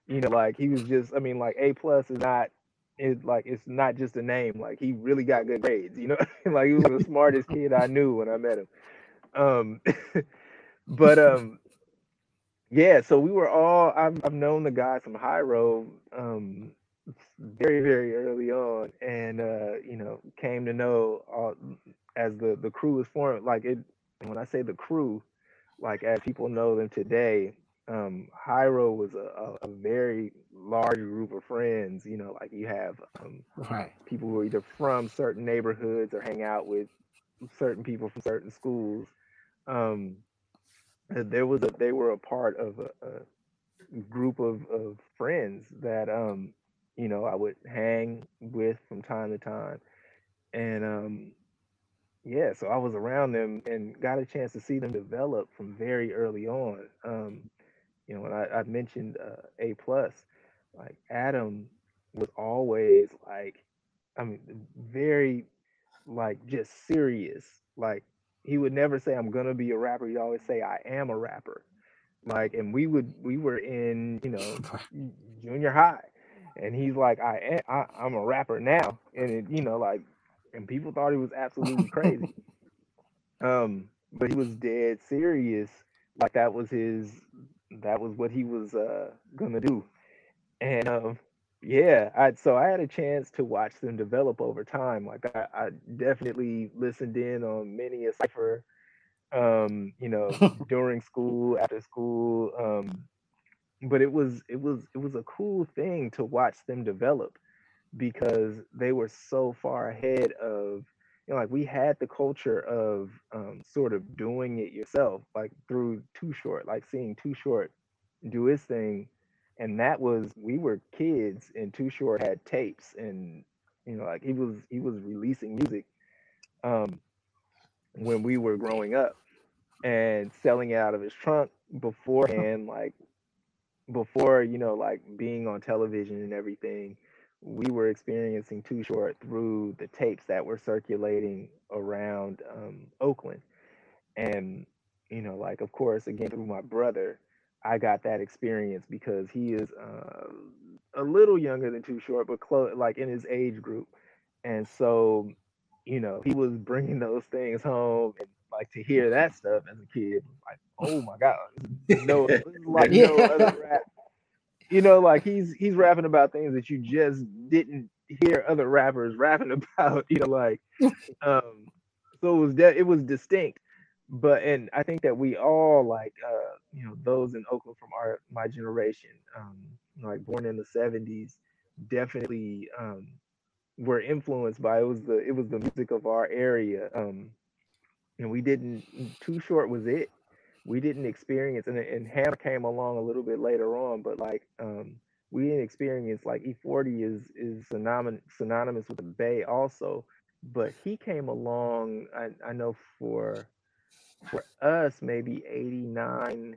you know, like he was just. I mean, like A plus is not. It like it's not just a name. Like he really got good grades. You know, like he was the smartest kid I knew when I met him. Um, but um, yeah, so we were all I've I've known the guys from Hiero um very, very early on and uh, you know, came to know all as the the crew was formed, like it when I say the crew, like as people know them today, um Hiero was a, a, a very large group of friends, you know, like you have um right. people who are either from certain neighborhoods or hang out with certain people from certain schools. Um, there was a they were a part of a, a group of, of friends that um you know I would hang with from time to time, and um yeah, so I was around them and got a chance to see them develop from very early on. Um, you know, and I, I mentioned uh, A plus, like Adam was always like, I mean, very like just serious. Like he would never say I'm gonna be a rapper. He'd always say I am a rapper. Like, and we would we were in you know junior high, and he's like I am I, I'm a rapper now, and it, you know like, and people thought he was absolutely crazy. Um, but he was dead serious. Like that was his that was what he was uh gonna do. And um yeah, I so I had a chance to watch them develop over time. Like I, I definitely listened in on many a cipher um, you know, during school, after school. Um, but it was it was it was a cool thing to watch them develop because they were so far ahead of you know like we had the culture of um, sort of doing it yourself like through too short like seeing too short do his thing and that was we were kids and too short had tapes and you know like he was he was releasing music um when we were growing up and selling it out of his trunk beforehand like before you know like being on television and everything we were experiencing too short through the tapes that were circulating around um, oakland. And you know like of course again through my brother i got that experience because he is uh, a little younger than too short but close like in his age group. And so you know he was bringing those things home and like to hear that stuff as a kid like oh my god no like no other rap you know like he's he's rapping about things that you just didn't hear other rappers rapping about you know like um so it was de- it was distinct but and i think that we all like uh you know those in oakland from our my generation um like born in the 70s definitely um were influenced by it was the it was the music of our area um and we didn't too short was it we didn't experience and, and Hammer came along a little bit later on, but like um we didn't experience like E-40 is is synonymous synonymous with the Bay also, but he came along. I, I know for for us maybe 89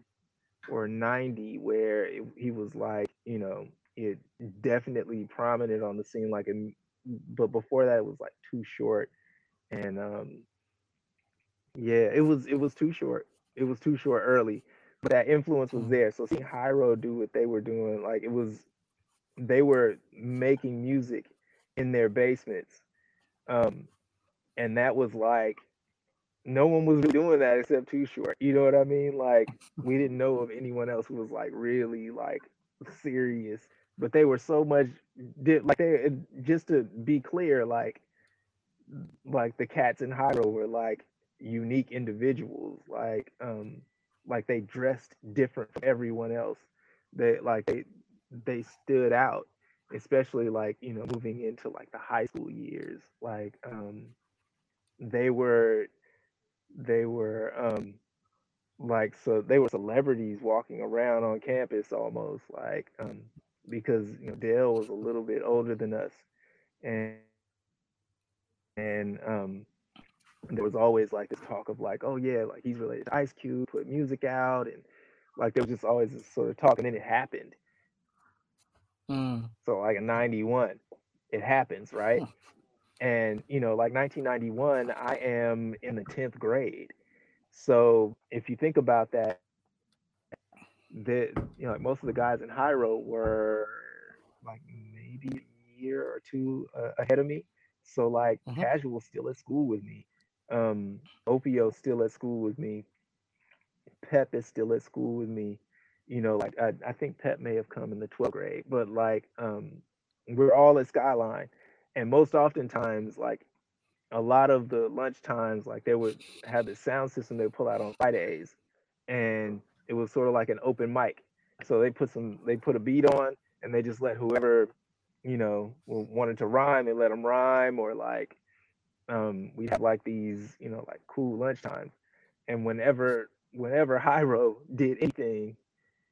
or 90 where it, he was like you know it definitely prominent on the scene like but before that it was like too short. And um yeah it was it was too short. It was too short early. But that influence was mm. there. So seeing Hiero do what they were doing like it was they were making music in their basements. Um and that was like no one was doing that except too short you know what i mean? Like we didn't know of anyone else who was like really like serious but they were so much did like they just to be clear like like the cats in Hiero were like unique individuals like um like they dressed different from everyone else. They like they they stood out especially like you know moving into like the high school years like um they were they were um like so they were celebrities walking around on campus almost like um because you know Del was a little bit older than us, and and um, there was always like this talk of like, oh yeah, like he's related to Ice Cube, put music out, and like there was just always this sort of talk, and then it happened. Mm. So like in '91, it happens, right? And you know, like 1991, I am in the 10th grade. So if you think about that, that you know like most of the guys in Hiero were like maybe a year or two uh, ahead of me. So like mm-hmm. Casual still at school with me. Um Opio still at school with me. Pep is still at school with me. You know, like I, I think Pep may have come in the 12th grade, but like um we're all at Skyline. And most oftentimes, like a lot of the lunch times, like they would have the sound system they would pull out on Fridays. And it was sort of like an open mic. So they put some, they put a beat on, and they just let whoever, you know, wanted to rhyme, they let them rhyme, or like, um, we have like these, you know, like cool lunch times, and whenever, whenever Hiero did anything,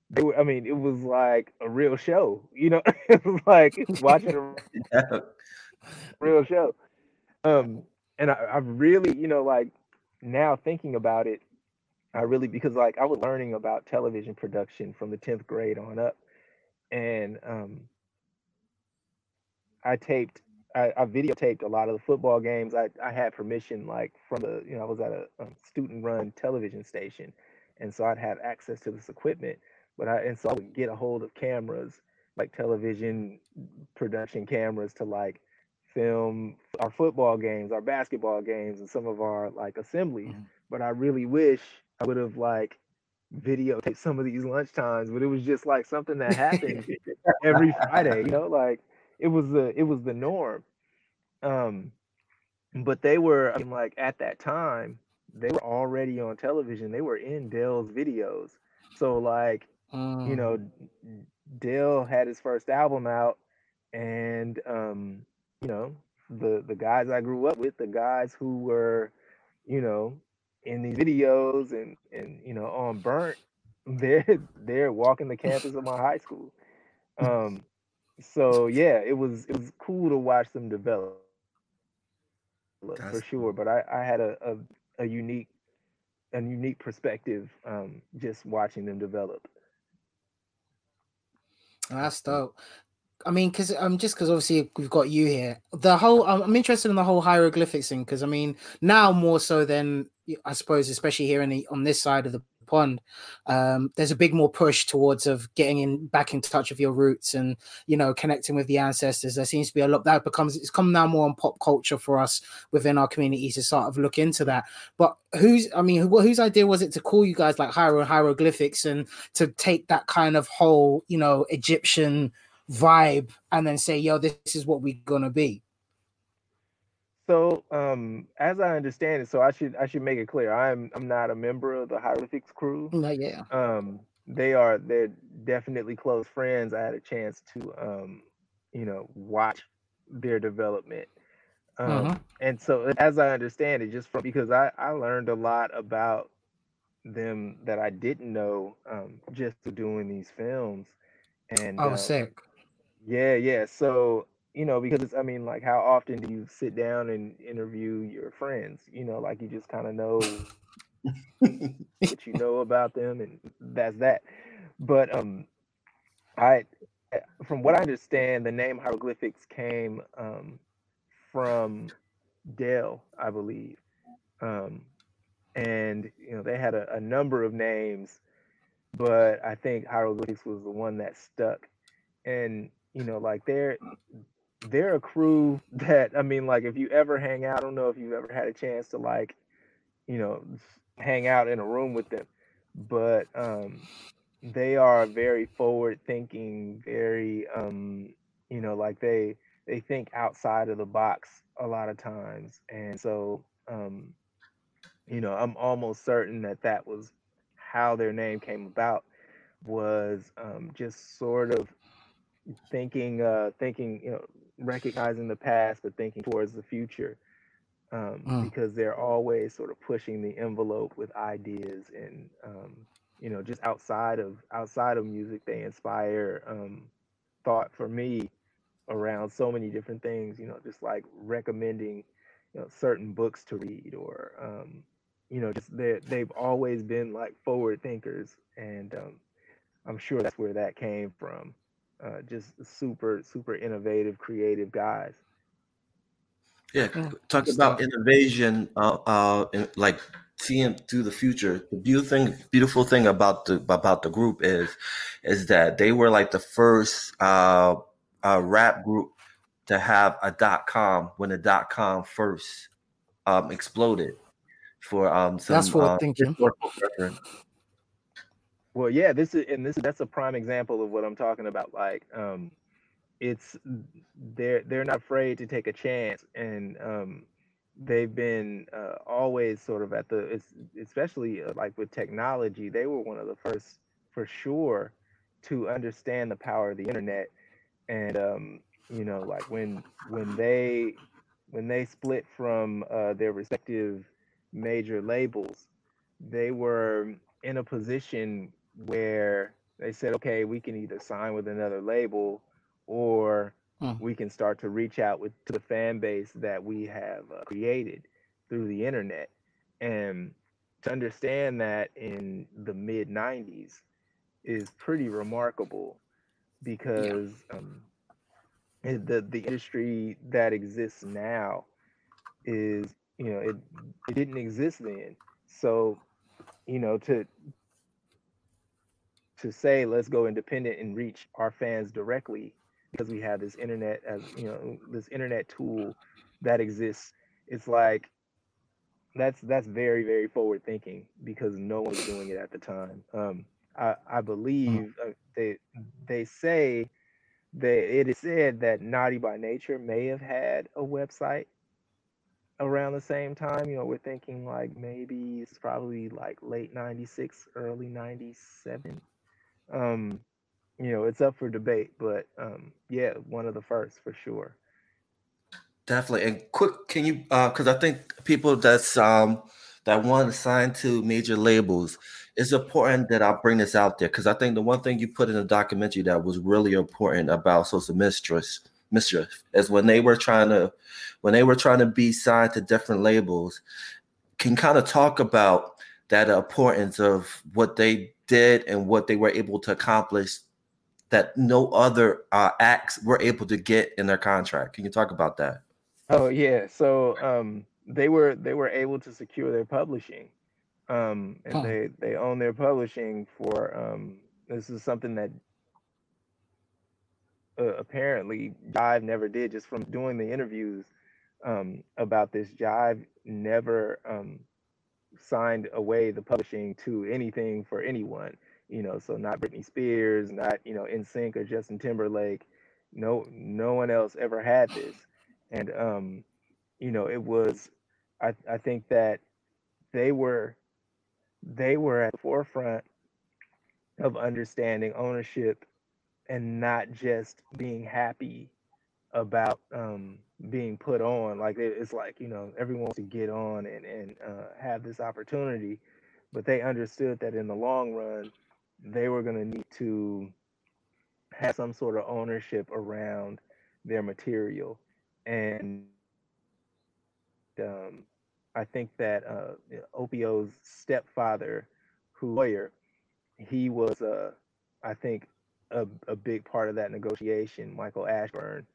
they were, I mean, it was like a real show, you know, it was like watching a real show. Um, and I, I really, you know, like now thinking about it, I really because like I was learning about television production from the 10th grade on up. And um I taped I, I videotaped a lot of the football games. I, I had permission like from the you know I was at a, a student run television station, and so I'd have access to this equipment. But I and so I would get a hold of cameras like television production cameras to like film our football games, our basketball games, and some of our like assemblies. Mm-hmm. But I really wish I would have like videotaped some of these lunch times, but it was just like something that happened every Friday, you know, like it was the it was the norm. Um but they were I mean, like at that time, they were already on television. They were in Del's videos. So like, um. you know, mm. Dale had his first album out and um, you know, the the guys I grew up with, the guys who were, you know, in these videos and and you know on burnt they're they're walking the campus of my high school. Um so yeah it was it was cool to watch them develop That's for sure but i i had a, a, a unique a unique perspective um just watching them develop. That's dope I mean, because I'm um, just because obviously we've got you here, the whole um, I'm interested in the whole hieroglyphics thing because I mean now more so than I suppose, especially here in the, on this side of the pond, um, there's a big more push towards of getting in back in touch with your roots and you know connecting with the ancestors. There seems to be a lot that becomes it's come now more on pop culture for us within our community to sort of look into that. But who's I mean, who, whose idea was it to call you guys like hiero hieroglyphics and to take that kind of whole you know Egyptian vibe and then say, yo, this is what we're gonna be? So, um, as I understand it, so I should I should make it clear. I'm I'm not a member of the hieroglyphics crew. No, yeah. Um, they are they're definitely close friends. I had a chance to um, you know, watch their development. Um, uh-huh. and so as I understand it, just from because I I learned a lot about them that I didn't know um, just doing these films. And Oh, um, sick. Yeah, yeah. So, you know, because it's, I mean, like, how often do you sit down and interview your friends? You know, like you just kind of know what you know about them, and that's that. But um, I, eh, from what I understand, the name hieroglyphics came um, from Del, I believe. Um, and you know, they had a, a number of names, but I think hieroglyphics was the one that stuck. And you know, like they're they're a crew that I mean, like if you ever hang out, I don't know if you've ever had a chance to like, you know, hang out in a room with them, but um, they are very forward thinking, very um, you know, like they they think outside of the box a lot of times, and so um, you know, I'm almost certain that that was how their name came about was um, just sort of thinking uh thinking you know recognizing the past but thinking towards the future um Mm. because they're always sort of pushing the envelope with ideas and um you know just outside of outside of music they inspire um thought for me around so many different things you know just like recommending you know certain books to read or um you know just they they've always been like forward thinkers and um i'm sure that's where that came from uh, just super super innovative creative guys Yeah, talk about innovation, uh, uh, and like seeing through the future. The beautiful thing, beautiful thing about the about the group is, is that they were like the first uh, uh, rap group to have a dot com when the dot com first um, exploded for um, That's some forward uh, thinking. Well yeah this is and this that's a prime example of what i'm talking about like um it's they're they're not afraid to take a chance and um they've been uh, always sort of at the especially uh, like with technology they were one of the first for sure to understand the power of the internet. And um you know like when when they when they split from uh, their respective major labels they were in a position where they said okay we can either sign with another label or Hmm. we can start to reach out with to the fan base that we have uh, created through the internet. And to understand that in the mid 90s is pretty remarkable because um, the the industry that exists now is you know it it didn't exist then. So you know to to say let's go independent and reach our fans directly because we have this internet as you know this internet tool that exists. It's like that's that's very very forward thinking because no one was doing it at the time. Um i i believe uh, they they say that it is said that naughty by nature may have had a website around the same time. You know we're thinking like maybe it's probably like late 96 early 97 um you know it's up for debate but um yeah one of the first for sure Definitely. And quick, can you uh because I think people that's um that want to sign to major labels, it's important that I bring this out there because I think the one thing you put in the documentary that was really important about social mistress mischief is when they were trying to when they were trying to be signed to different labels, can kind of talk about that importance of what they did and what they were able to accomplish that no other uh, acts were able to get in their contract. Can you talk about that? oh yeah so um they were they were able to secure their publishing um and Huh. they they own their publishing for um this is something that uh, apparently Jive never did just from doing the interviews um about this Jive never um signed away the publishing to anything for anyone you know so not Britney Spears not you know NSYNC or Justin Timberlake. No no one else ever had this. And um you know it was I I think that they were they were at the forefront of understanding ownership and not just being happy about um being put on like it- it's like you know everyone wants to get on and and uh, have this opportunity but they understood that in the long run, they were going to need to have some sort of ownership around their material. And um, I think that uh, Opio's stepfather, who lawyer, he was, uh, I think, a, a big part of that negotiation. Michael Ashburn,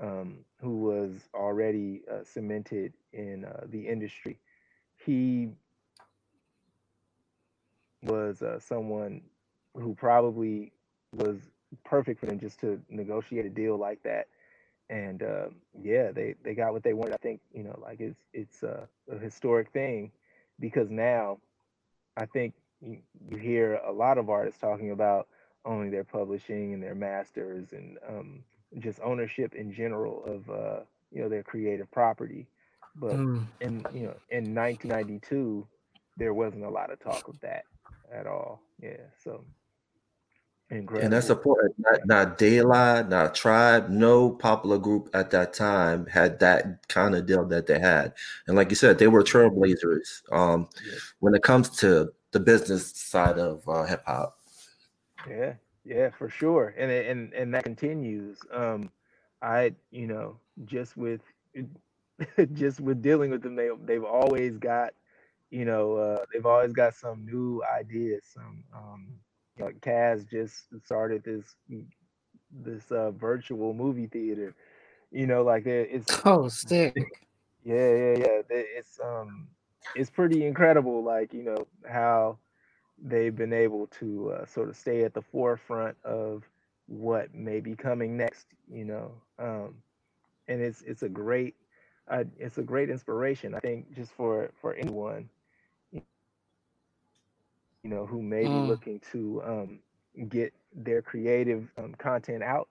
um, who was already uh, cemented in uh, the industry, he was uh, someone who probably was perfect for them just to negotiate a deal like that. And uh, yeah, they, they got what they wanted. I think you know, like it's it's a, a historic thing because now I think you, you, hear a lot of artists talking about owning their publishing and their masters and um, just ownership in general of uh, you know their creative property. But mm. in you know in 1992, there wasn't a lot of talk of that at all. Yeah, so Incredible. And that's important. Not, not De La, not Tribe, no popular group at that time had that kind of deal that they had. And like you said, they were trailblazers um, yes. when it comes to the business side of uh, hip hop. Yeah, yeah, for sure. And and and that continues. Um, I, you know, just with just with dealing with them, they they've always got, you know, uh, they've always got some new ideas, some um, like Kaz just started this this uh, virtual movie theater. You know, like it's oh stick. Yeah, yeah, yeah. It's um, it's pretty incredible. Like you know how they've been able to uh, sort of stay at the forefront of what may be coming next. You know, um, and it's it's a great uh, it's a great inspiration. I think just for for anyone you know, who may be mm. looking to um, get their creative um, content out.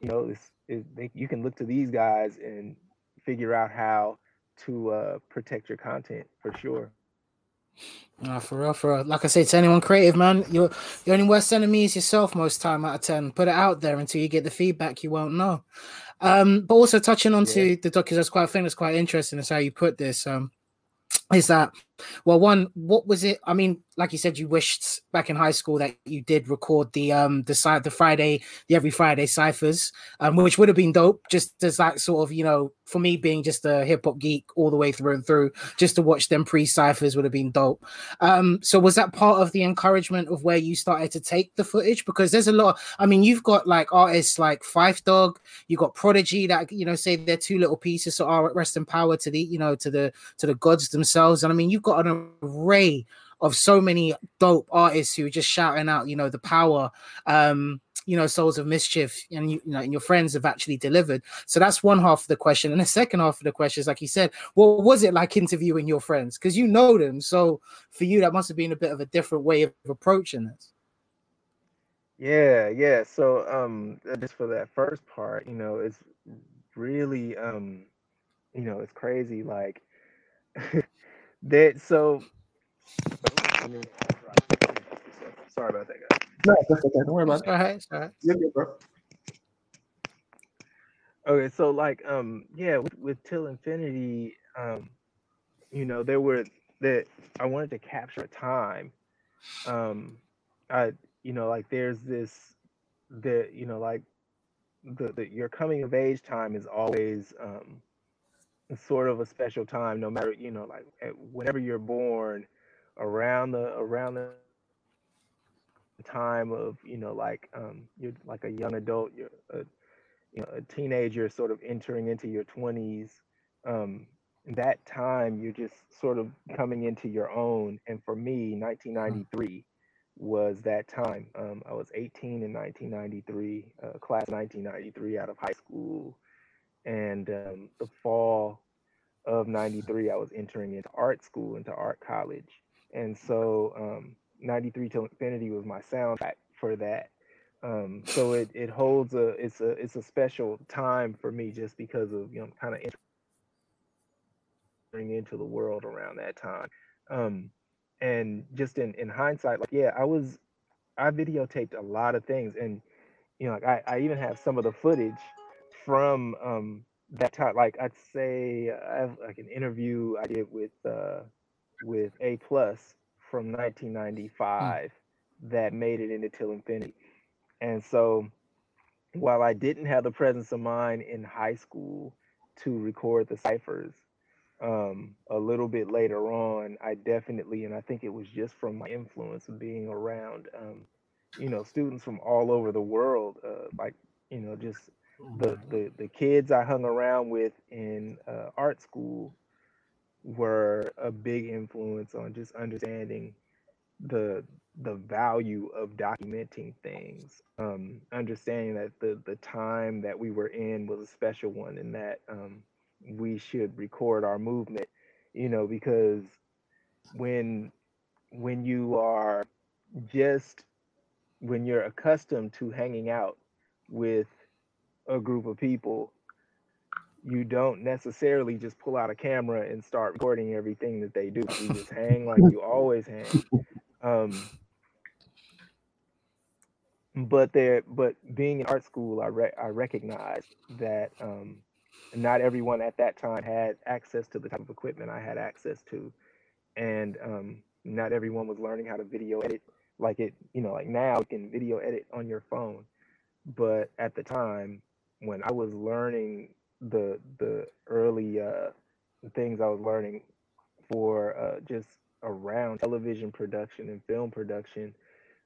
You know, it's, it, they, you can look to these guys and figure out how to uh, protect your content for sure. Uh, for real, for real. Like I say to anyone creative, man, your your only worst enemy is yourself most time out of ten. Put it out there until you get the feedback you won't know. Um, but also touching on to yeah. the doc, that's quite I think that's quite interesting. Is how you put this. Um, is that well one what was it i mean like you said you wished back in high school that you did record the um the side the friday the every friday ciphers um which would have been dope just as like sort of you know for me being just a hip-hop geek all the way through and through just to watch them pre-ciphers would have been dope. Um so was that part of the encouragement of where you started to take the footage? Because there's a lot i mean you've got like artists like Phife Dawg you got prodigy that you know say they're two little pieces so are rest in power to the you know to the to the gods themselves. And i mean you've got an array of so many dope artists who are just shouting out, you know, the power. Um, you know, souls of mischief, and you, you know, and your friends have actually delivered. So that's one half of the question, and the second half of the question is, like you said, what was it like interviewing your friends? Because you know them, so for you, that must have been a bit of a different way of approaching this. Yeah, yeah. So, um, just for that first part, you know, it's really, um, you know, it's crazy. Like that. So Sorry about that, guys. No, that's okay. Don't worry about it. All right, all right. You're good, bro. Okay, so like, um, yeah, with, with Till Infinity, um, you know, there were that I wanted to capture a time. Um, I, you know, like there's this, that you know, like the, the your coming of age time is always um sort of a special time no matter you know like whenever you're born around the around the time of you know like um you're like a young adult you're a you know a teenager sort of entering into your 20s um that time you're just sort of coming into your own. And for me 1993 was that time. Um i was 18 in 1993 uh, class 1993 out of high school and um, the fall of 93 i was entering into art school into art college. And so um, 93 till infinity was my soundtrack for that. Um, so it, it holds a it's a it's a special time for me just because of you know kind of entering into the world around that time. Um, and just in in hindsight like yeah i was i videotaped a lot of things and you know like i, I even have some of the footage from um that time like i'd say i have like an interview i did with uh with A plus from 1995 that made it into Till Infinity. And so while I didn't have the presence of mind in high school to record the ciphers, um, a little bit later on, I definitely, and I think it was just from my influence of being around, um, you know, students from all over the world, uh, like, you know, just the, the, the kids I hung around with in uh, art school were a big influence on just understanding the the value of documenting things um, understanding that the the time that we were in was a special one and that um, we should record our movement you know because when when you are just when you're accustomed to hanging out with a group of people you don't necessarily just pull out a camera and start recording everything that they do. You just hang like you always hang. Um, but there but being in art school i re- i recognized that um, not everyone at that time had access to the type of equipment i had access to. And um, not everyone was learning how to video edit like it you know like now you can video edit on your phone. But at the time when i was learning the the early uh, things i was learning for uh, just around television production and film production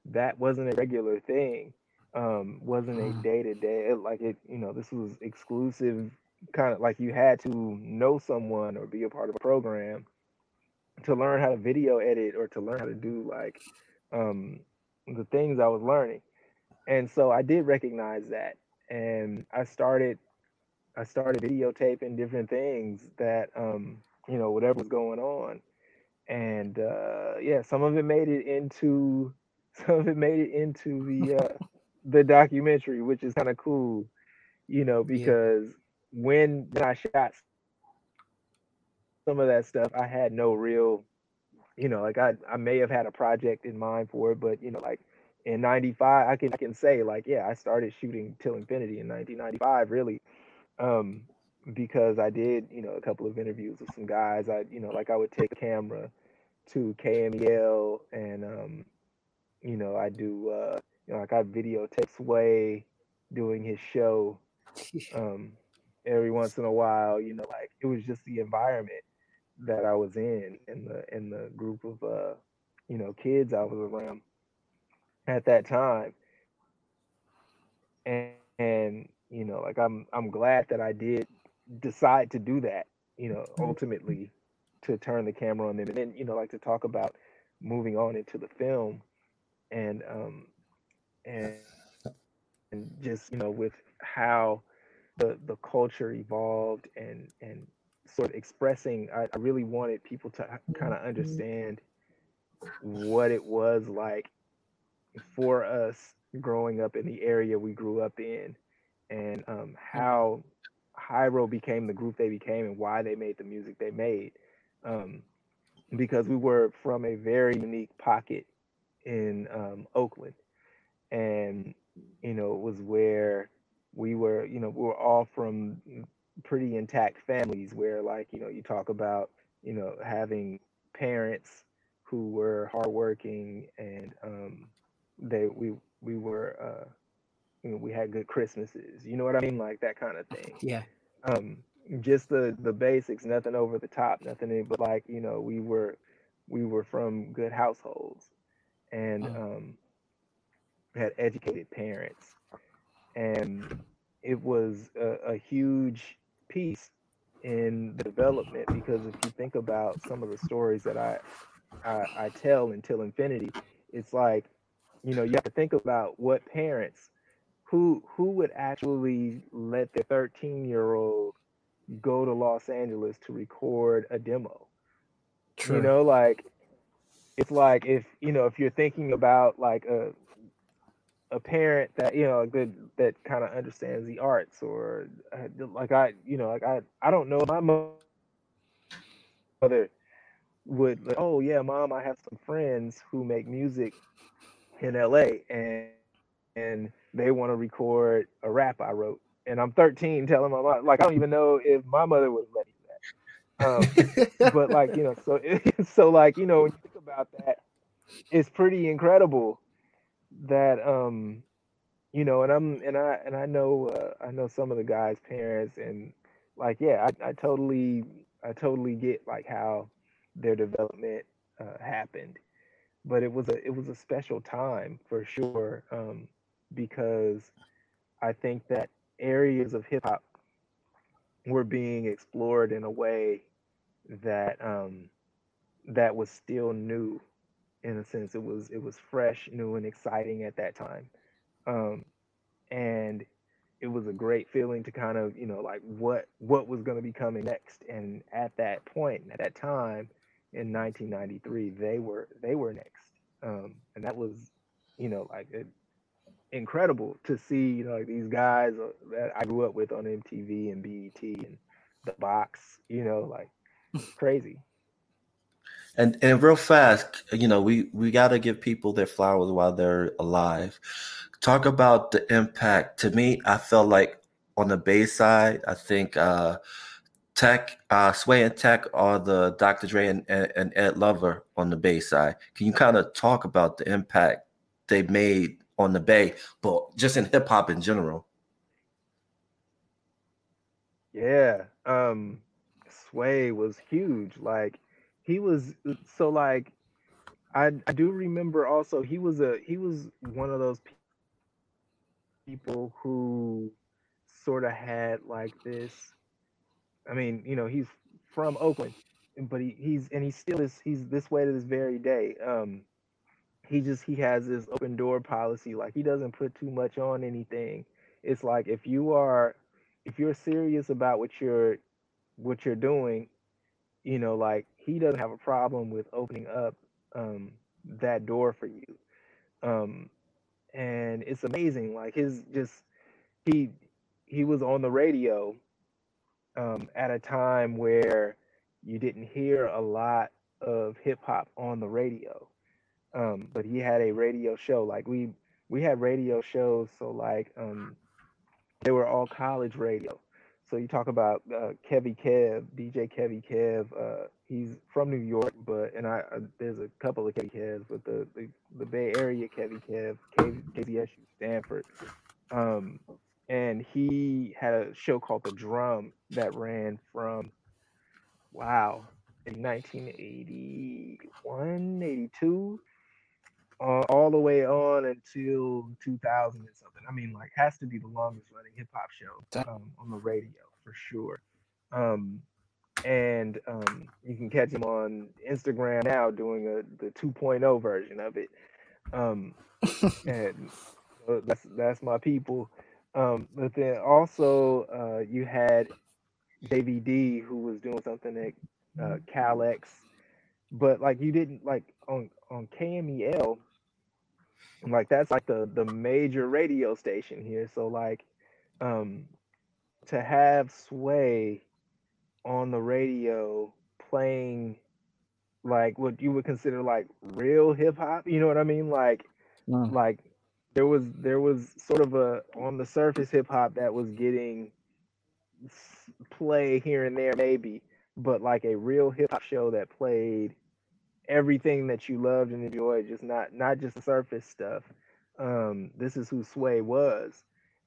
that wasn't a regular thing um wasn't a day to day like it you know this was exclusive kind of like you had to know someone or be a part of a program to learn how to video edit or to learn how to do like um the things I was learning. And so I did recognize that and I started I started videotaping different things that um you know whatever was going on. And uh yeah, some of it made it into some of it made it into the uh the documentary, which is kind of cool, you know, because when, when I shot some of that stuff, I had no real, you know, like I I may have had a project in mind for it, but you know, like in 95 i can i can say like yeah i started shooting till infinity in 1995 really um because i did you know a couple of interviews with some guys. I you know like i would take a camera to kmel and um you know i do uh you know like i videotape sway doing his show um every once in a while you know like it was just the environment that i was in and the and the group of uh you know kids i was around at that time. And, and you know like i'm i'm glad that i did decide to do that you know ultimately to turn the camera on them and then you know like to talk about moving on into the film and um and and just you know with how the the culture evolved and and sort of expressing I, I really wanted people to kind of understand what it was like for us growing up in the area we grew up in and um, how Hiero became the group they became and why they made the music they made. Um, because we were from a very unique pocket in um, Oakland. And, you know, it was where we were, you know, we were all from pretty intact families where, like, you know, you talk about, you know, having parents who were hardworking and, um, they we we were uh you know we had good christmases you know what i mean like that kind of thing Yeah. um just the the basics nothing over the top nothing but like you know we were we were from good households and Oh. um had educated parents and it was a, a huge piece in the development because if you think about some of the stories that I, I I tell until infinity, it's like, you know, you have to think about what parents who who would actually let their 13 year old go to Los Angeles to record a demo. True. You know, like it's like if you know if you're thinking about like a a parent that you know that that kind of understands the arts or uh, like I you know like I I don't know my mother would like, oh yeah mom I have some friends who make music in LA and and they want to record a rap I wrote. And I'm 13 telling my mom like I don't even know if my mother would let me do that. Um, but like you know so so like you know when you think about that it's pretty incredible that um you know and i'm and i and i know uh, i know some of the guys parents and like yeah i, I totally i totally get like how their development uh, happened but it was a it was a special time for sure um because i think that areas of hip hop were being explored in a way that um that was still new in a sense. It was it was fresh, new, and exciting at that time, um, and it was a great feeling to kind of you know like what what was going to be coming next. And at that point, at that time, in 1993, they were they were next, um, and that was you know like it, incredible to see you know like these guys uh, that I grew up with on MTV and BET and the box, you know like crazy. And and real fast, you know, we we got to give people their flowers while they're alive. Talk about the impact. To me, I felt like on the Bay side, I think uh, Tech, uh, Sway and Tech are the Dr. Dre and, and Ed Lover on the Bay side. Can you kind of talk about the impact they made on the Bay, but just in hip hop in general? Yeah, um, Sway was huge. Like he was so like I I do remember also he was a he was one of those people who sort of had like this I mean, you know, he's from Oakland, but he, he's and he still is he's this way to this very day. Um he just he has this open door policy like he doesn't put too much on anything. It's like if you are if you're serious about what you're what you're doing, you know, like he doesn't have a problem with opening up um, that door for you. Um, and it's amazing. Like his just he he was on the radio um, at a time where you didn't hear a lot of hip hop on the radio. Um, but he had a radio show. Like we we had radio shows, so like um, they were all college radio. So you talk about uh, Kevy Kev, DJ Kevy Kev. Uh, he's from New York, but and I uh, there's a couple of Kevy Kevs, but the the, the Bay Area Kevy Kev, KZSU Stanford, um, and he had a show called The Drum that ran from wow in 1981, 82 uh, all the way on until 2000 and something. I mean, like, has to be the longest running hip hop show um, on the radio for sure. Um, and um, you can catch him on Instagram now doing a the 2.0 version of it. Um, and uh, that's that's my people. Um, but then also uh, you had JVD who was doing something at uh, KALX, but like you didn't like on on KMEL like that's like the the major radio station here. So like um to have sway on the radio playing like what you would consider like real hip hop you know what i mean? Like mm. like there was there was sort of a on the surface hip hop that was getting play here and there maybe but like a real hip hop show that played everything that you loved and enjoyed, just not not just the surface stuff. Um, this is who Sway was,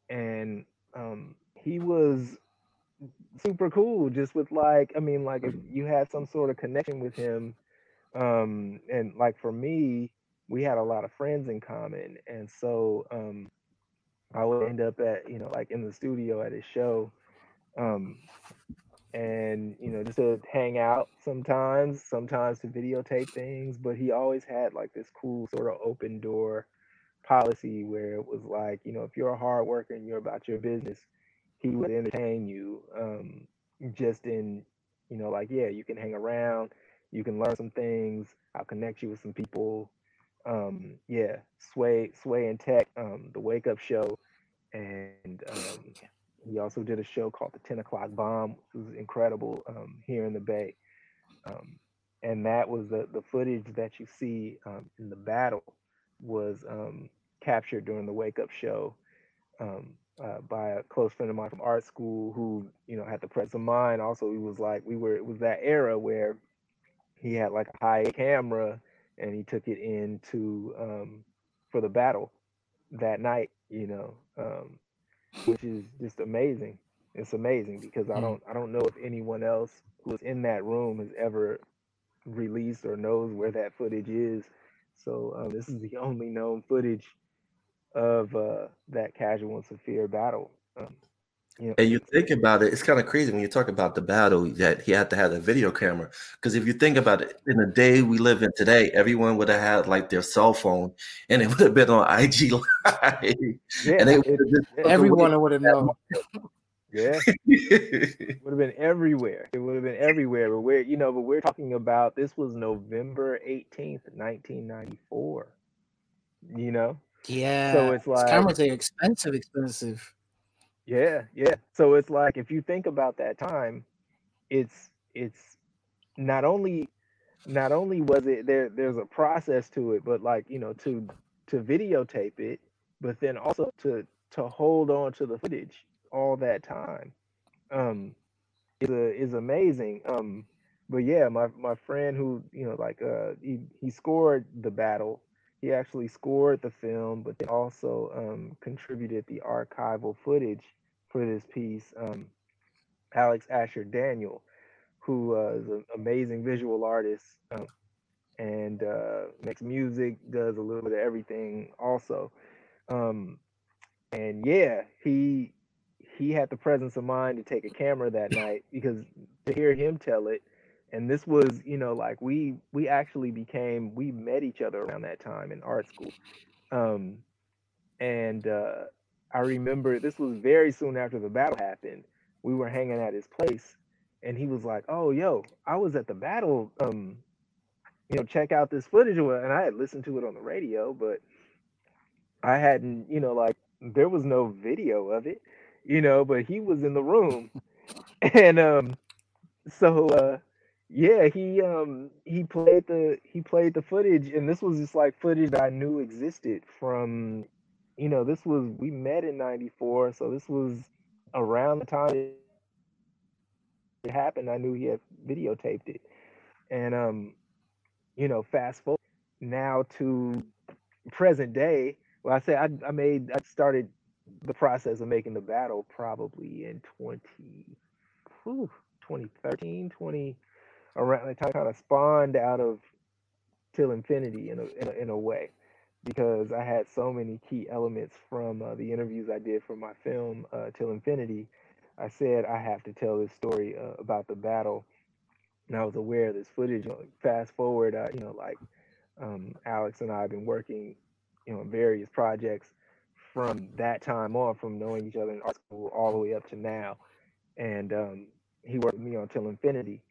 and um, he was super cool. Just with like, I mean, like if you had some sort of connection with him, um, and like for me, we had a lot of friends in common, and so um, I would end up at you know like in the studio at his show. Um, and you know just to hang out sometimes sometimes to videotape things but he always had like this cool sort of open door policy where it was like you know if you're a hard worker and you're about your business he would entertain you um, just in you know like yeah you can hang around you can learn some things i'll connect you with some people um, yeah sway sway and tech um, the wake up show and um, he also did a show called The 10 O'Clock Bomb, which was incredible um, here in the Bay. Um, and that was the, the footage that you see um, in the battle was um, captured during the Wake Up show um, uh, by a close friend of mine from art school who, you know, had the presence of mind. Also, he was like, we were, it was that era where he had like a high camera and he took it into um, for the battle that night. You know, um, which is just amazing. It's amazing because I Mm. don't I don't know if anyone else who was in that room has ever released or knows where that footage is. So um, this is the only known footage of uh, that casual and Saafir battle. Um, you know, And you think about it, it's kind of crazy when you talk about the battle that he had to have a video camera. Because if you think about it, in the day we live in today, everyone would have had like their cell phone and it would have been on IG Live. yeah, and they it- would have Everyone would have known. yeah, just would have been everywhere. It would have been everywhere. But we're you know, but we're talking about this was November eighteenth, nineteen ninety four. You know, Yeah. So it's like- cameras are expensive, expensive. Yeah, yeah. So it's like if you think about that time, it's it's not only not only was it there there's a process to it, but like, you know, to to videotape it, but then also to to hold on to the footage all that time. Um is a, is amazing. Um but yeah, my my friend who, you know, like uh he, he scored the battle. He actually scored the film, but they also um contributed the archival footage for this piece. Um Alex Asher Daniel, who uh, is an amazing visual artist um, and uh, makes music, does a little bit of everything also. Um, and yeah, he he had the presence of mind to take a camera that night because to hear him tell it, and this was you know like we we actually became we met each other around that time in art school, um, and uh, I remember this was very soon after the battle happened. We were hanging at his place, and he was like, "Oh, yo, I was at the battle. Um, you know, check out this footage." And I had listened to it on the radio, but I hadn't, you know, like there was no video of it, you know. But he was in the room, and um, so uh, yeah, he um he played the he played the footage, and this was just like footage that I knew existed from, you know, this was we met in '94, so this was around the time it happened. I knew he had videotaped it, and um, you know, fast forward now to present day. Well, I say I, I made I started the process of making the battle probably in 20, whew, 2013, 20 around the time kind of spawned out of till infinity in a, in a in a way because I had so many key elements from uh, the interviews I did for my film uh, till infinity. I said I have to tell this story uh, about the battle, and I was aware of this footage. Fast forward, uh, you know, like um, Alex and I have been working, you know, on various projects from that time on, from knowing each other in art school all the way up to now. And um, he worked with me on Till Infinity,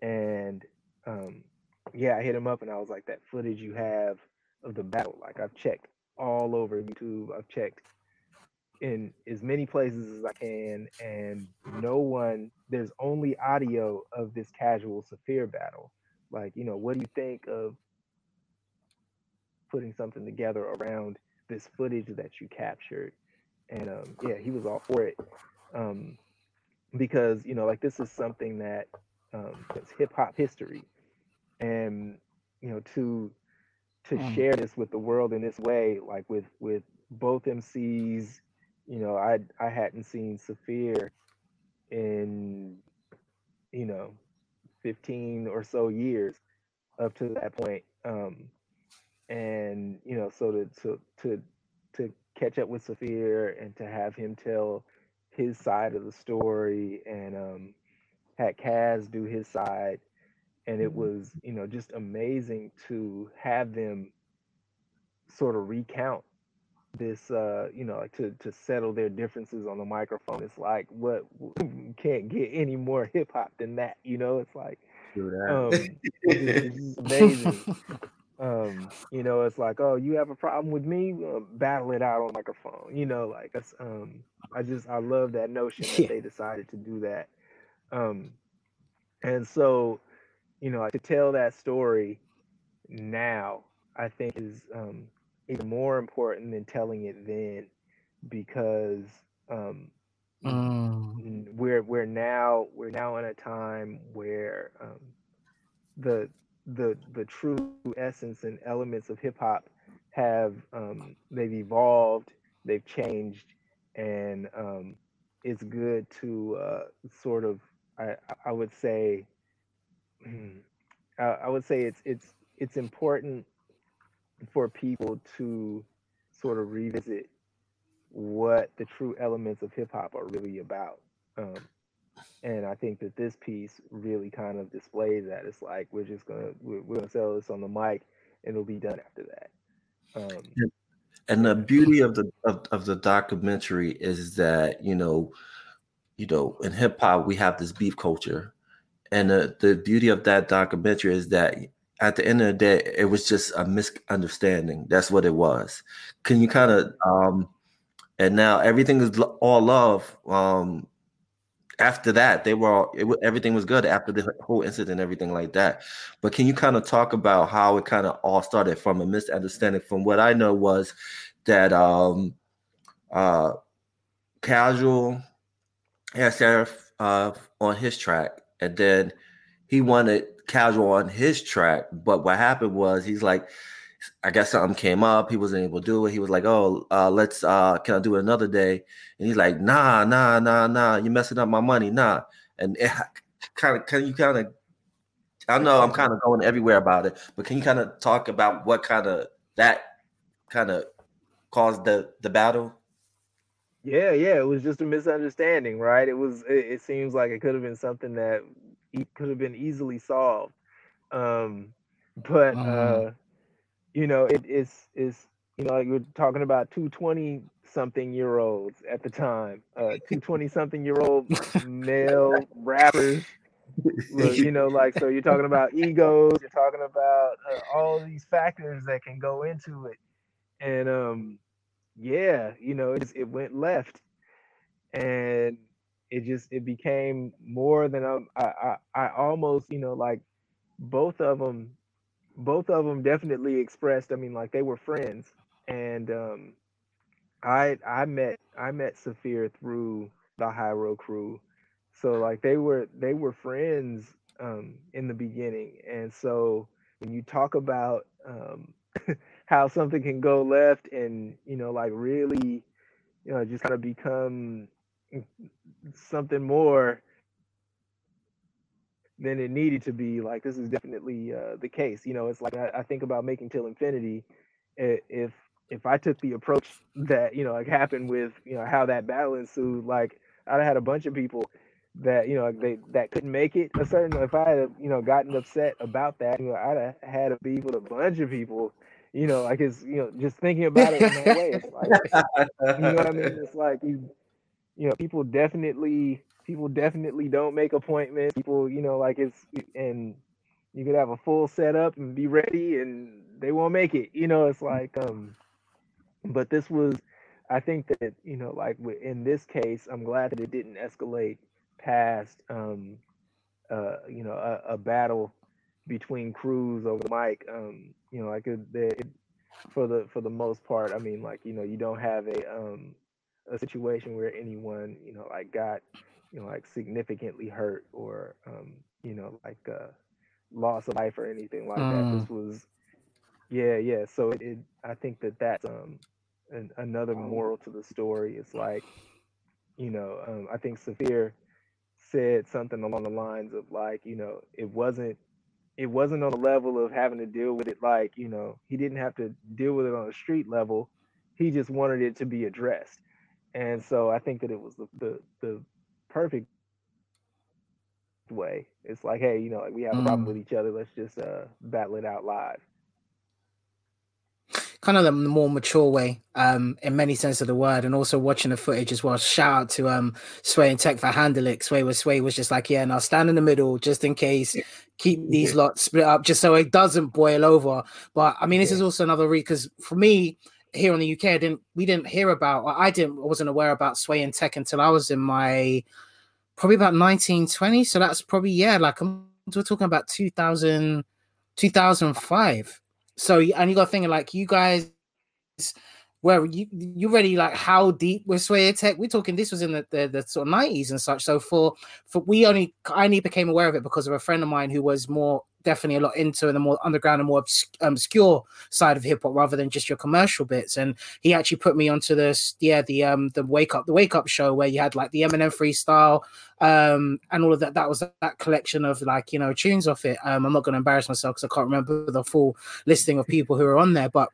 and um, yeah, I hit him up and I was like, that footage you have of the battle, like I've checked all over YouTube, I've checked in as many places as I can, and no one, there's only audio of this casual Saafir battle. Like, you know, what do you think of putting something together around this footage that you captured? And um, yeah, he was all for it. Um, because, you know, like this is something that um, it's hip hop history. And, you know, to to Mm. share this with the world in this way, like with with both MCs, you know, I I hadn't seen Saafir in you know 15 or so years up to that point. Um, and you know, so to to to to catch up with Saafir and to have him tell his side of the story and um had Kaz do his side and it was you know just amazing to have them sort of recount this uh you know like to to settle their differences on the microphone. It's like what can't get any more hip hop than that you know? It's like um it's, it's amazing. Um you know it's like oh you have a problem with me? Uh, battle it out on the microphone you know? Like that's um i just i love that notion that they decided to do that. Um and so you know to tell that story now i think is um even more important than telling it then because um Mm. we're we're now we're now in a time where um, the the the true essence and elements of hip hop have um, they've evolved, they've changed, and um, it's good to uh, sort of I I would say I, would say it's it's it's important for people to sort of revisit what the true elements of hip hop are really about. Um, and I think that this piece really kind of displays that. It's like we're just gonna we're, we're gonna sell this on the mic, and it'll be done after that. Um, and the beauty of the of, of the documentary is that you know, you know, in hip hop we have this beef culture, and the, the beauty of that documentary is that at the end of the day, it was just a misunderstanding. That's what it was. Can you kind of um and now everything is all love. Um after that, they were all, it, everything was good after the whole incident, everything like that. But can you kind of talk about how it kind of all started from a misunderstanding? From what I know was that um uh casual Saafir uh on his track, and then he wanted casual on his track. But what happened was he's like, I guess something came up. He wasn't able to do it. He was like, "Oh, uh, let's uh, can I do it another day?" And he's like, "Nah, nah, nah, nah. You're messing up my money, nah." And kind of, can you kind of? I know I'm kind of going everywhere about it, but can you kind of talk about what kind of that kind of caused the the battle? Yeah, yeah, it was just a misunderstanding, right? It was. It, it seems like it could have been something that could have been easily solved, um, but. Uh-huh. uh you know, it is is you know, like we're talking about two twenty something year olds at the time, uh, two 20 something year old male rappers. you know, like so you're talking about egos, you're talking about uh, all these factors that can go into it, and um, yeah, you know, it it went left, and it just it became more than I I almost you know like both of them both of them definitely expressed. I mean, like they were friends, and um, I I met I met Saafir through the Hiero Crew, so like they were they were friends um, in the beginning, and so when you talk about um, how something can go left, and you know, like really, you know, just kind of become something more than it needed to be. Like this is definitely uh, the case. You know, it's like I, I, think about making till infinity. If if I took the approach that you know like happened with you know how that battle ensued, like I'd have had a bunch of people that you know they that couldn't make it. A certain if I had you know gotten upset about that, you know I'd have had to be with a bunch of people. You know, like it's you know just thinking about it in that way. It's like you know what I mean. It's like you you know people definitely people definitely don't make appointments. People, you know, like it's and you could have a full setup and be ready and they won't make it. You know, it's like um but this was I think that, you know, like in this case, I'm glad that it didn't escalate past um uh you know a, a battle between crews over the mic. Um, you know, like it, it, for the for the most part, I mean, like you know, you don't have a um a situation where anyone you know like got you know, like significantly hurt or, um, you know, like uh, loss of life or anything like mm. that. This was, yeah, yeah. So it, it, I think that that's um, an, another moral to the story. It's like, you know, um, I think Saafir said something along the lines of like, you know, it wasn't, it wasn't on the level of having to deal with it like, you know, he didn't have to deal with it on a street level. He just wanted it to be addressed. And so I think that it was the, the, the perfect way. It's like, hey, you know, like we have a problem with mm. each other. Let's just uh, battle it out live. Kind of the more mature way, um, in many sense of the word, and also watching the footage as well. Shout out to um Sway and Tech for handling it. Sway was Sway was just like, yeah, and i'll stand in the middle just in case. Keep these yeah. lots split up just so it doesn't boil over. But I mean, this yeah. is also another reason because for me, here in the UK, I didn't we didn't hear about I didn't I wasn't aware about Sway and Tech until I was in my probably about 1920. So that's probably, yeah, like we're talking about 2000, 2005. So, and you got thinking like you guys, where you you ready like how deep with Sway Tech? We're talking this was in the, the, the sort of 90s and such. So for for we only I only became aware of it because of a friend of mine who was more definitely a lot into the more underground and more obs- obscure side of hip hop rather than just your commercial bits. And he actually put me onto this, yeah, the um the wake up the wake up show where you had like the Eminem freestyle, um, and all of that. That was that collection of like you know tunes off it. Um, I'm not going to embarrass myself because I can't remember the full listing of people who are on there, but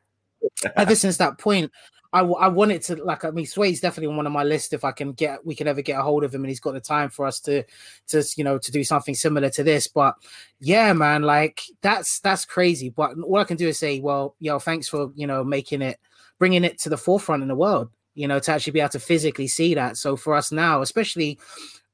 ever since that point, I, I wanted to like I mean Sway's definitely on one of my list if I can get we can ever get a hold of him and he's got the time for us to to you know to do something similar to this. But yeah man like that's that's crazy. But all I can do is say well yo thanks for you know making it bringing it to the forefront in the world you know to actually be able to physically see that. So for us now especially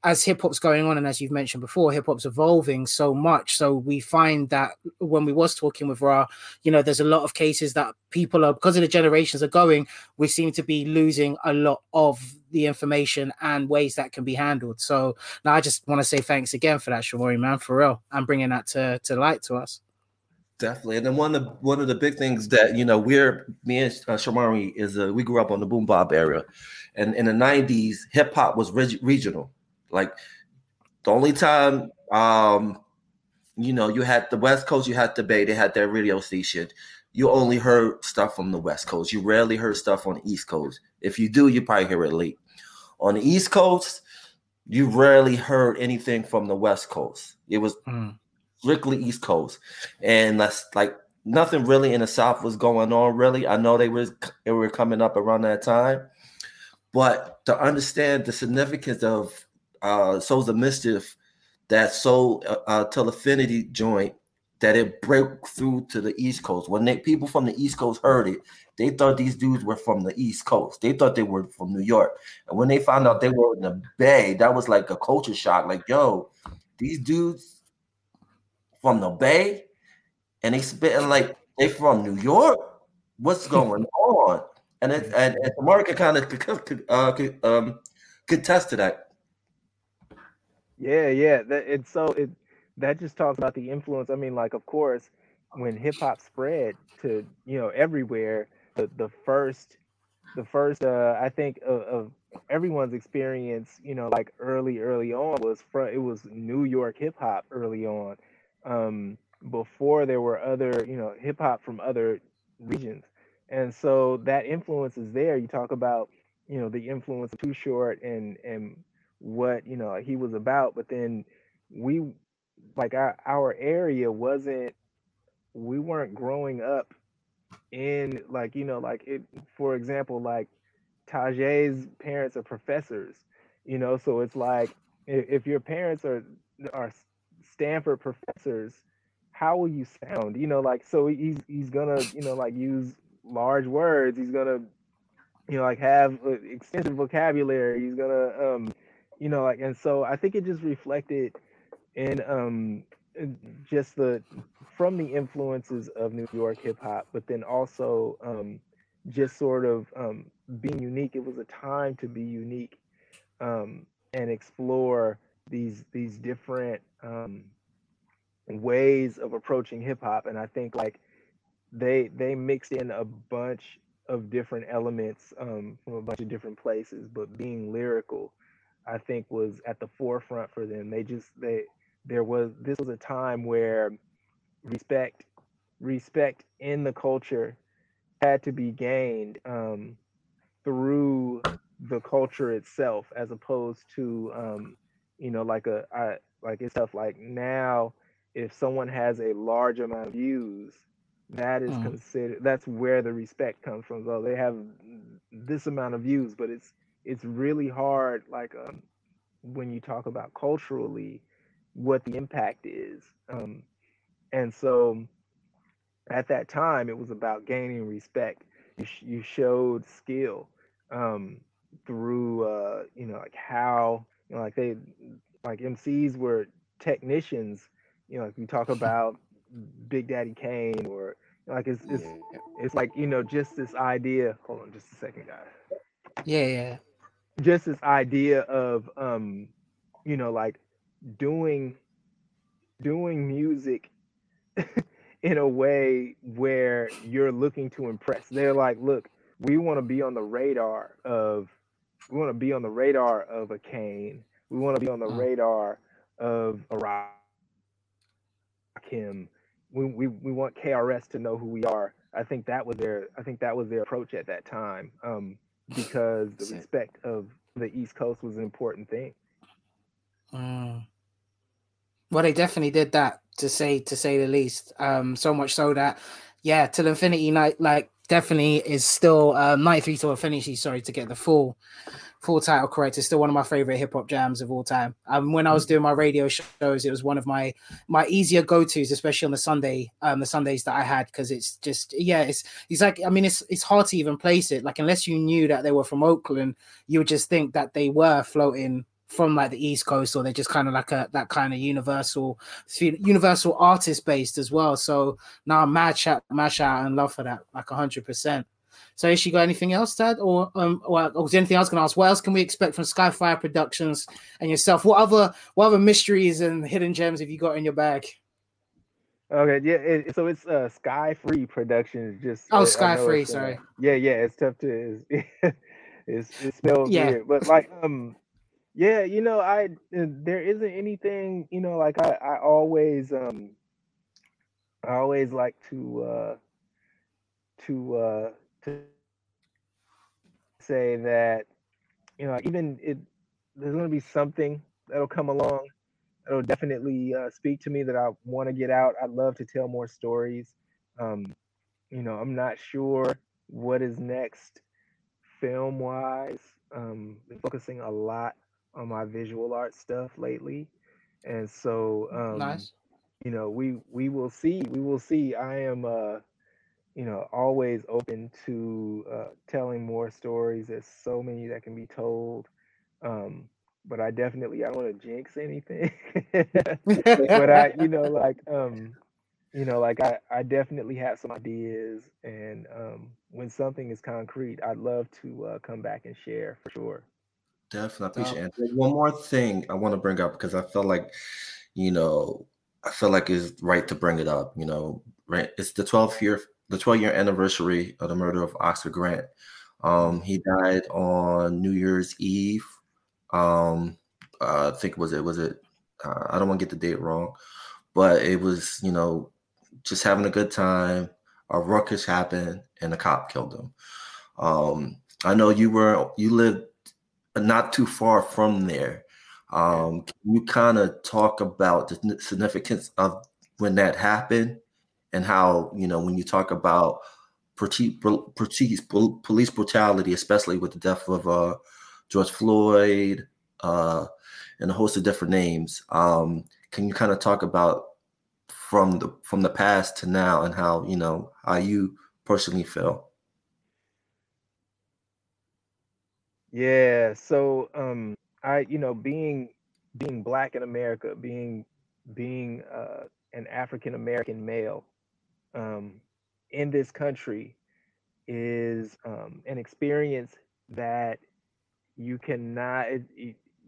as hip hop's going on, and as you've mentioned before, hip hop's evolving so much. So we find that when we was talking with Ra, you know, there's a lot of cases that people are because of the generations are going, we seem to be losing a lot of the information and ways that can be handled. So now I just want to say thanks again for that, Shomari, man, for real, and bringing that to to light to us. Definitely, and then one of the one of the big things that you know we're me and uh, Shomari is uh, we grew up on the boom bop era, and in the '90s, hip hop was reg- regional like the only time um you know you had the West Coast, you had the Bay, they had their radio station. You only heard stuff from the West Coast. You rarely heard stuff on the East Coast. If you do, you probably hear it late. On the East Coast, you rarely heard anything from the West Coast. It was mm. strictly East Coast, and that's like nothing really in the South was going on. Really, I know they were they were coming up around that time, but to understand the significance of uh, Souls of Mischief, that soul uh, uh, Till Infinity joint, that it broke through to the East Coast. When they, people from the East Coast heard it, they thought these dudes were from the East Coast. They thought they were from New York. And when they found out they were in the Bay, that was like a culture shock. Like, yo, these dudes from the Bay, and they spitting like they from New York. What's going on? And it and, and Mark kind of uh, um, contest to that. Yeah, yeah. That it's so it that just talks about the influence. I mean, like of course, when hip hop spread to you know everywhere, the the first the first uh I think of, of everyone's experience, you know, like early early on was from it was New York hip hop early on. Um before there were other, you know, hip hop from other regions. And so that influence is there. You talk about, you know, the influence of Too Short and and what you know he was about but then we like our, our area wasn't we weren't growing up in like you know like it for example like Tajai's parents are professors you know so it's like if, your parents are are Stanford professors how will you sound? You know like so he's he's gonna you know like use large words he's gonna you know like have extensive vocabulary he's gonna um you know like and so i think it just reflected in um just the from the influences of new york hip hop but then also um just sort of um being unique. It was a time to be unique um and explore these these different um ways of approaching hip hop. And i think like they they mixed in a bunch of different elements um, from a bunch of different places but being lyrical I think was at the forefront for them. They just they there was this was a time where respect respect in the culture had to be gained um, through the culture itself as opposed to um, you know like a I, like it's stuff like now if someone has a large amount of views that is mm. considered that's where the respect comes from so they have this amount of views but it's it's really hard like um, when you talk about culturally what the impact is um, and so at that time it was about gaining respect. You, sh- you showed skill um, through uh, you know like how you know like they like mcs were technicians you know like we talk about big daddy kane or like it's it's, it's like you know just this idea. Hold on just a second guys. Yeah yeah just this idea of um you know like doing doing music in a way where you're looking to impress they're like look we want to be on the radar of we want to be on the radar of a Kane. We want to be on the mm. radar of a Rakim. We, we we want KRS to know who we are. I think that was their I think that was their approach at that time. Um, because the respect of the East Coast was an important thing. Mm. Well, they definitely did that to say to say the least. Um, so much so that yeah, till infinity night like definitely is still um 93 to infinity, sorry, to get the full full title correct. It's still one of my favorite hip hop jams of all time. Um, when I was doing my radio shows, it was one of my my easier go tos, especially on the Sunday, um, the Sundays that I had, because it's just yeah, it's it's like I mean, it's it's hard to even place it. Like unless you knew that they were from Oakland, you would just think that they were floating from like the East Coast, or they're just kind of like a that kind of universal, universal artist based as well. So now, mad shout, mad shout, and love for that, like hundred percent. So, has she got anything else, Dad, or um, or, or is there anything else going to ask? What else can we expect from Skyfyre Productions and yourself? What other what other mysteries and hidden gems have you got in your bag? Okay, yeah. It, so it's uh Sky Free Productions. Just oh, Sky Free. Uh, sorry. Yeah, yeah. It's tough to it's it's, it's spelled yeah. weird, but like um yeah, you know, I uh, there isn't anything, you know, like I I always um I always like to uh to uh to say that you know even it there's going to be something that'll come along that'll definitely uh, speak to me that I want to get out. I'd love to tell more stories. Um, you know, I'm not sure what is next film wise. Um, been focusing a lot on my visual art stuff lately, and so um, nice. You know, we we will see. We will see. I am, uh, you know, always open to uh, telling more stories. There's so many that can be told. Um, but I definitely I don't want to jinx anything. but I, you know, like um, you know, like I, I definitely have some ideas, and um, when something is concrete, I'd love to uh, come back and share for sure. Definitely appreciate it. One more thing I want to bring up because I feel like, you know, I feel like it's right to bring it up. You know, right? It's the 12th year, the 12 year anniversary of the murder of Oscar Grant. Um, he died on New Year's Eve. Um, uh, I think was it was it? Uh, I don't want to get the date wrong, but it was you know just having a good time. A ruckus happened, and a cop killed him. Um, I know you were you lived not too far from there. Um, can you kind of talk about the significance of when that happened and how, you know, when you talk about police, police brutality, especially with the death of uh, George Floyd uh, and a host of different names, um, can you kind of talk about from the from the past to now and how you know how you personally feel? Yeah. So um I you know being being black in America, being being uh, an African American male um, in this country is um, an experience that you cannot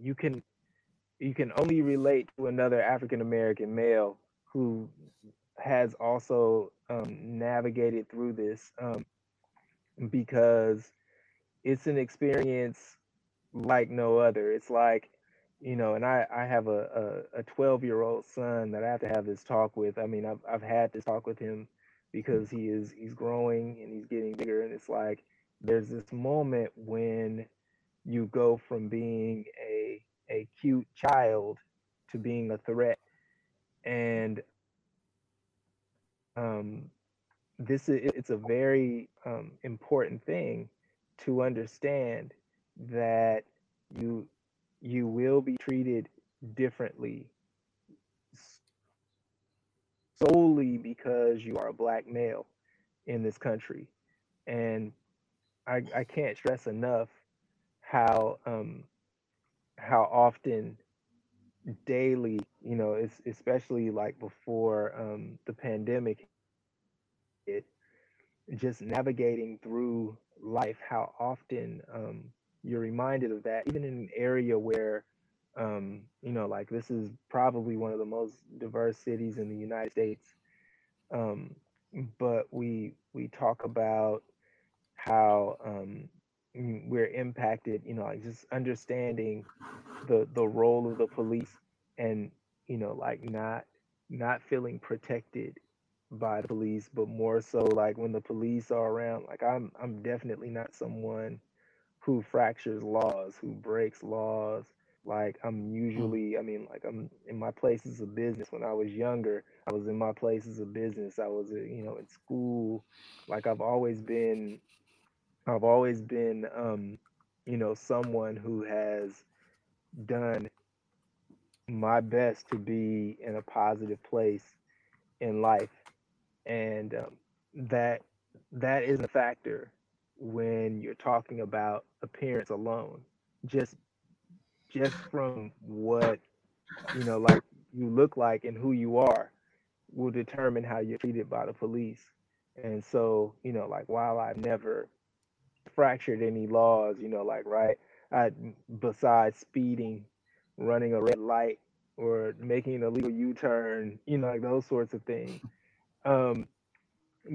you can you can only relate to another African American male who has also um, navigated through this um, because it's an experience like no other. It's like, you know, and I, I have a, a, a 12 year old son that I have to have this talk with. I mean, I've, I've had this talk with him because he is, he's growing and he's getting bigger. And it's like, there's this moment when you go from being a, a cute child to being a threat. And um, this is, it's a very um, important thing to understand that you you will be treated differently solely because you are a black male in this country. And i, I can't stress enough how um, how often daily you know it's especially like before um, the pandemic it just navigating through life how often um, you're reminded of that, even in an area where, um, you know, like this is probably one of the most diverse cities in the United States. Um, but we we talk about how um, we're impacted, you know, like just understanding the the role of the police and you know, like not not feeling protected by the police, but more so like when the police are around. Like I'm I'm definitely not someone who fractures laws, who breaks laws. Like I'm Mm. usually, I mean, like I'm in my places of business. When I was younger, I was in my places of business. I was, uh, you know, in school. Like I've always been, I've always been, um, you know, someone who has done my best to be in a positive place in life and um, that that is a factor when you're talking about appearance alone just just from what you know like you look like and who you are will determine how you're treated by the police. And so you know like while i've never fractured any laws you know like right i besides speeding running a red light or making an illegal u-turn you know like those sorts of things um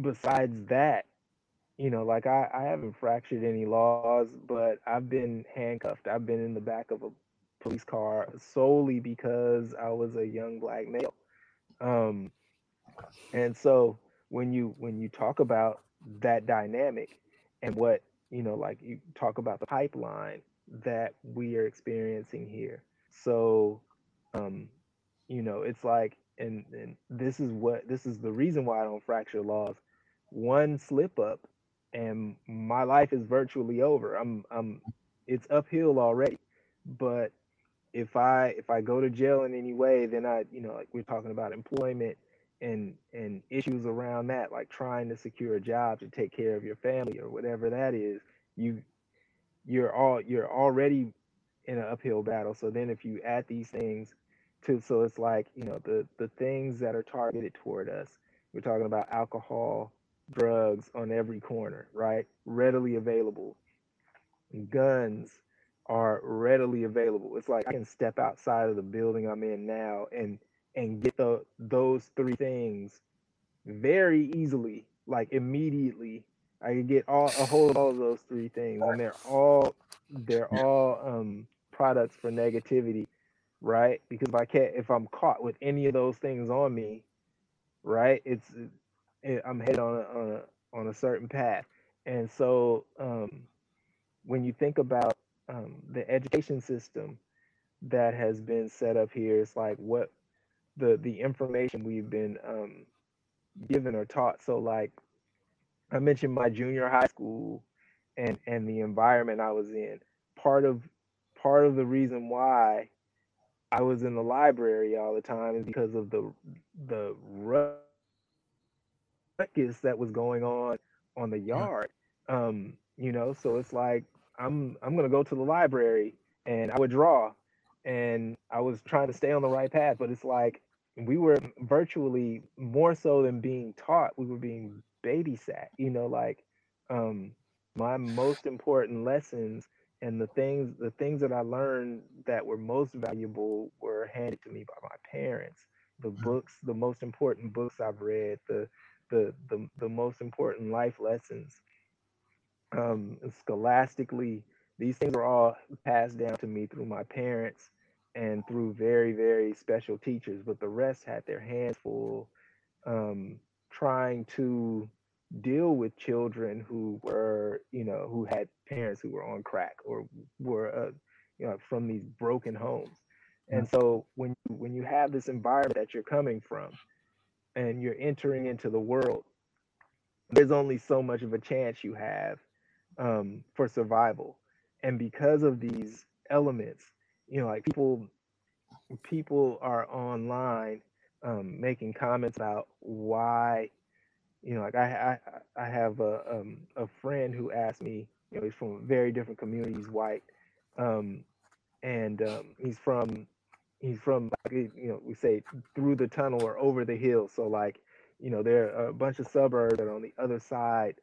besides that you know like I, I haven't fractured any laws but i've been handcuffed. I've been in the back of a police car solely because i was a young black male. Um and so when you when you talk about that dynamic and what you know like you talk about the pipeline that we are experiencing here. So um you know it's like and and this is what this is the reason why i don't fracture laws. One slip up and my life is virtually over. I'm i'm it's uphill already. But if i if i go to jail in any way then i you know like we're talking about employment and and issues around that like trying to secure a job to take care of your family or whatever that is you you're all you're already in an uphill battle. So then if you add these things to so it's like you know the the things that are targeted toward us we're talking about alcohol drugs on every corner right? Readily available. Guns are readily available. It's like i can step outside of the building i'm in now and and get the those three things very easily like immediately. I can get all a hold of all of those three things and they're all they're all um products for negativity right? Because if i can't if i'm caught with any of those things on me right it's it, i'm headed on a, on a on a certain path. And so um when you think about um, the education system that has been set up here. It's like what the the information we've been um, given or taught. So like i mentioned my junior high school and and the environment i was in. Part of part of the reason why i was in the library all the time is because of the the ruckus that was going on on the yard. Um you know so it's like i'm i'm gonna go to the library and i would draw and i was trying to stay on the right path but it's like we were virtually more so than being taught. We were being babysat you know like um my most important lessons and the things the things that i learned that were most valuable were handed to me by my parents. The books the most important books i've read the the the, the most important life lessons um scholastically these things were all passed down to me through my parents and through very very special teachers but the rest had their hands full um trying to deal with children who were you know who had parents who were on crack or were uh, you know from these broken homes. And so when when you have this environment that you're coming from and you're entering into the world there's only so much of a chance you have um, for survival. And because of these elements you know like people people are online um, making comments about why you know like i i, I have a um, a friend who asked me you know he's from very different community he's white um, and um, he's from he's from like you know we say through the tunnel or over the hill. So like you know there are a bunch of suburbs that are on the other side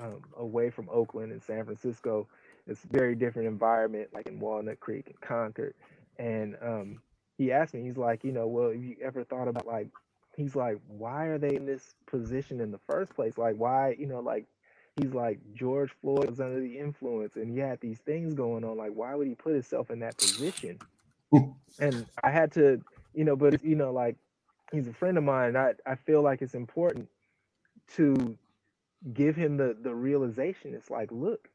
um, away from oakland and san francisco it's a very different environment like in walnut creek and concord. And um, he asked me he's like you know well have you ever thought about like he's like why are they in this position in the first place? Like why you know like he's like george floyd was under the influence and he had these things going on. Like why would he put himself in that position? And i had to you know but you know like he's a friend of mine. I I feel like it's important to give him the the realization. It's like, look,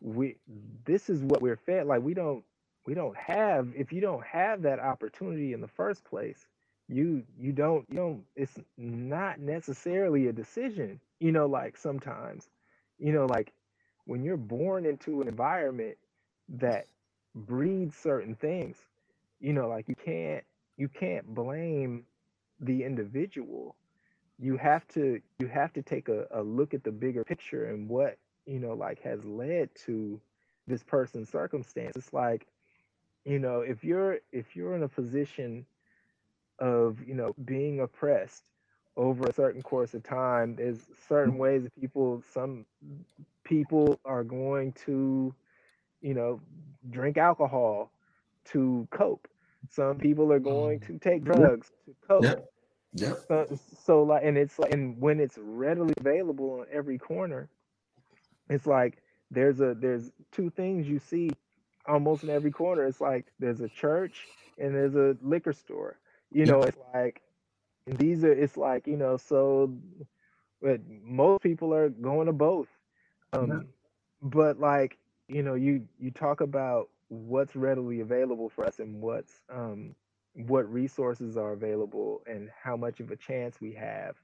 we this is what we're fed. Like we don't we don't have if you don't have that opportunity in the first place you you don't you don't it's not necessarily a decision you know like sometimes you know like when you're born into an environment that breeds certain things you know like you can't you can't blame the individual you have to you have to take a, a look at the bigger picture and what you know like has led to this person's circumstance. It's like you know if you're if you're in a position of you know being oppressed over a certain course of time there's certain ways that people some people are going to you know drink alcohol to cope. Some people are going mm. to take drugs to cope yep. So, so like and it's like and when it's readily available on every corner it's like there's a there's two things you see almost in every corner. It's like there's a church and there's a liquor store. You know, it's like these are it's like, you know, so but most people are going to both. Um yeah. but like, you know, you you talk about what's readily available for us and what's um what resources are available and how much of a chance we have